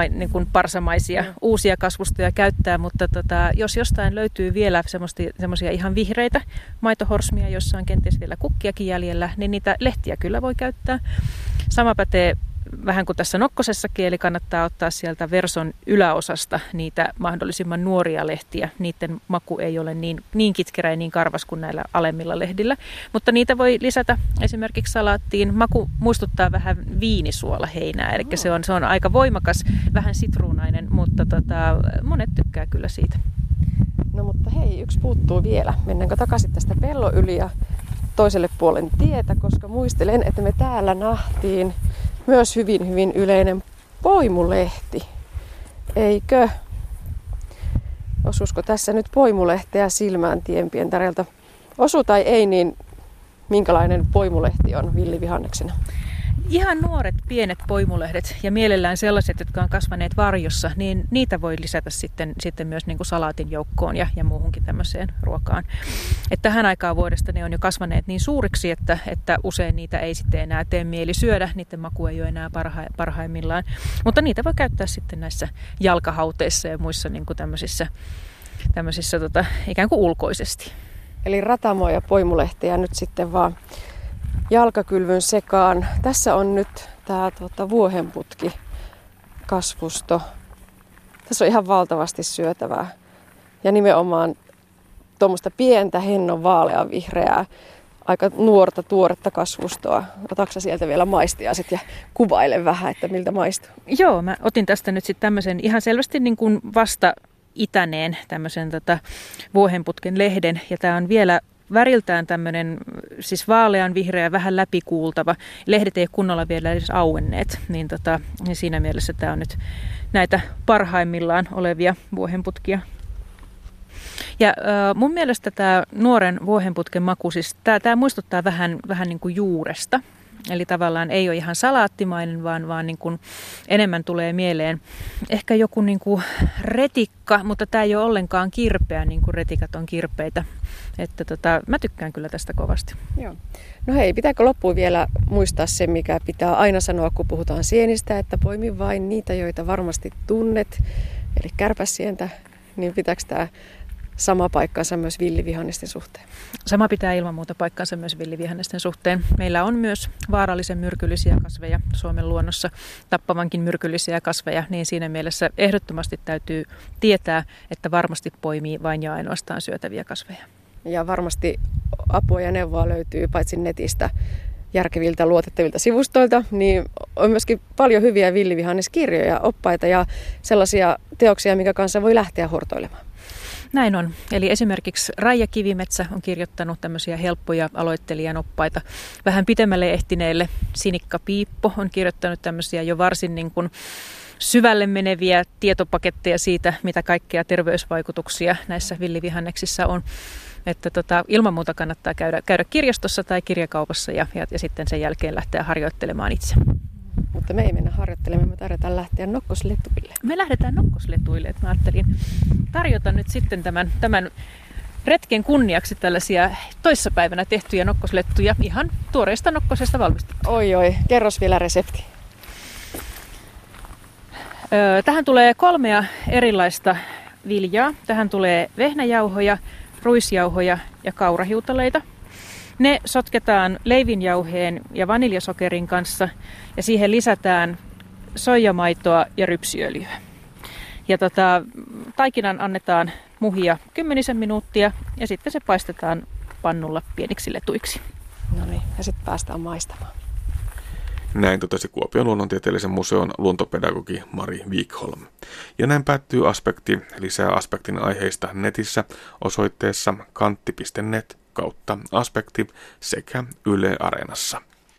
niinku parsamaisia mm. uusia kasvustoja käyttää, mutta tota, jos jostain löytyy vielä semmoisia ihan vihreitä maitohorsmia, jossa on kenties vielä kukkiakin jäljellä, niin niitä lehtiä kyllä voi käyttää. Sama pätee vähän kuin tässä nokkosessakin, eli kannattaa ottaa sieltä verson yläosasta niitä mahdollisimman nuoria lehtiä. Niiden maku ei ole niin, niin kitkerä ja niin karvas kuin näillä alemmilla lehdillä. Mutta niitä voi lisätä esimerkiksi salaattiin. Maku muistuttaa vähän viinisuola heinää, eli se on, se on aika voimakas, vähän sitruunainen, mutta tota, monet tykkää kyllä siitä. No mutta hei, yksi puuttuu vielä. Mennäänkö takaisin tästä pellon yli ja toiselle puolen tietä, koska muistelen, että me täällä nähtiin myös hyvin hyvin yleinen poimulehti. Eikö? Osuusko tässä nyt poimulehteä silmään tienpientareelta? Osu tai ei, niin minkälainen poimulehti on villivihanneksena? Ihan nuoret pienet poimulehdet ja mielellään sellaiset, jotka on kasvaneet varjossa, niin niitä voi lisätä sitten, sitten myös niin kuin salaatin joukkoon ja, ja muuhunkin tämmöiseen ruokaan. Et tähän aikaan vuodesta ne on jo kasvaneet niin suuriksi, että, että usein niitä ei sitten enää tee mieli syödä, niiden maku ei ole enää parha, parhaimmillaan. Mutta niitä voi käyttää sitten näissä jalkahauteissa ja muissa niin kuin tämmöisissä, tämmöisissä tota, ikään kuin ulkoisesti. Eli ratamoja poimulehtiä nyt sitten vaan jalkakylvyn sekaan. Tässä on nyt tämä tuota, vuohenputki kasvusto. Tässä on ihan valtavasti syötävää. Ja nimenomaan tuommoista pientä hennon vaaleanvihreää, aika nuorta tuoretta kasvustoa. Otatko sieltä vielä maistia sit ja kuvaile vähän, että miltä maistuu? Joo, mä otin tästä nyt sitten tämmöisen ihan selvästi niin kuin vasta itäneen tämmöisen tota, vuohenputken lehden. Ja tämä on vielä väriltään tämmöinen siis vaalean vihreä, vähän läpikuultava. Lehdet ei kunnolla vielä edes auenneet, niin, tota, niin siinä mielessä tämä on nyt näitä parhaimmillaan olevia vuohenputkia. Ja äh, mun mielestä tämä nuoren vuohenputken maku, siis tämä muistuttaa vähän, vähän niin kuin juuresta. Eli tavallaan ei ole ihan salaattimainen, vaan, vaan niin kuin enemmän tulee mieleen ehkä joku niin kuin retikka, mutta tämä ei ole ollenkaan kirpeä, niin kuin retikat on kirpeitä. Että tota, mä tykkään kyllä tästä kovasti. Joo. No hei, pitääkö loppuun vielä muistaa se, mikä pitää aina sanoa, kun puhutaan sienistä, että poimi vain niitä, joita varmasti tunnet, eli kärpäsientä, niin pitääkö tämä sama paikkansa myös villivihannesten suhteen? Sama pitää ilman muuta paikkansa myös villivihannesten suhteen. Meillä on myös vaarallisen myrkyllisiä kasveja Suomen luonnossa, tappavankin myrkyllisiä kasveja, niin siinä mielessä ehdottomasti täytyy tietää, että varmasti poimii vain ja ainoastaan syötäviä kasveja. Ja varmasti apua ja neuvoa löytyy paitsi netistä järkeviltä, luotettavilta sivustoilta, niin on myöskin paljon hyviä villivihanneskirjoja, oppaita ja sellaisia teoksia, mikä kanssa voi lähteä hortoilemaan. Näin on. Eli esimerkiksi Raija Kivimetsä on kirjoittanut tämmöisiä helppoja aloittelijan oppaita vähän pitemmälle ehtineille. Sinikka Piippo on kirjoittanut tämmöisiä jo varsin niin kuin syvälle meneviä tietopaketteja siitä, mitä kaikkea terveysvaikutuksia näissä villivihanneksissa on. Että tota, ilman muuta kannattaa käydä, käydä kirjastossa tai kirjakaupassa ja, ja, ja sitten sen jälkeen lähteä harjoittelemaan itse. Mutta me ei mennä harjoittelemaan, me tarjotaan lähteä nokkosletuille. Me lähdetään nokkosletuille, että mä ajattelin tarjota nyt sitten tämän, tämän retken kunniaksi tällaisia toissapäivänä tehtyjä nokkoslettuja ihan tuoreesta nokkosesta valmistettu. Oi oi, kerros vielä resepti. Tähän tulee kolmea erilaista viljaa. Tähän tulee vehnäjauhoja, ruisjauhoja ja kaurahiutaleita. Ne sotketaan leivinjauheen ja vaniljasokerin kanssa ja siihen lisätään soijamaitoa ja rypsiöljyä. Ja tota, taikinan annetaan muhia kymmenisen minuuttia ja sitten se paistetaan pannulla pieniksi letuiksi. No niin, ja sitten päästään maistamaan. Näin totesi Kuopion luonnontieteellisen museon luontopedagogi Mari Wikholm. Ja näin päättyy aspekti. Lisää aspektin aiheista netissä osoitteessa kantti.net kautta aspekti sekä Yle Areenassa.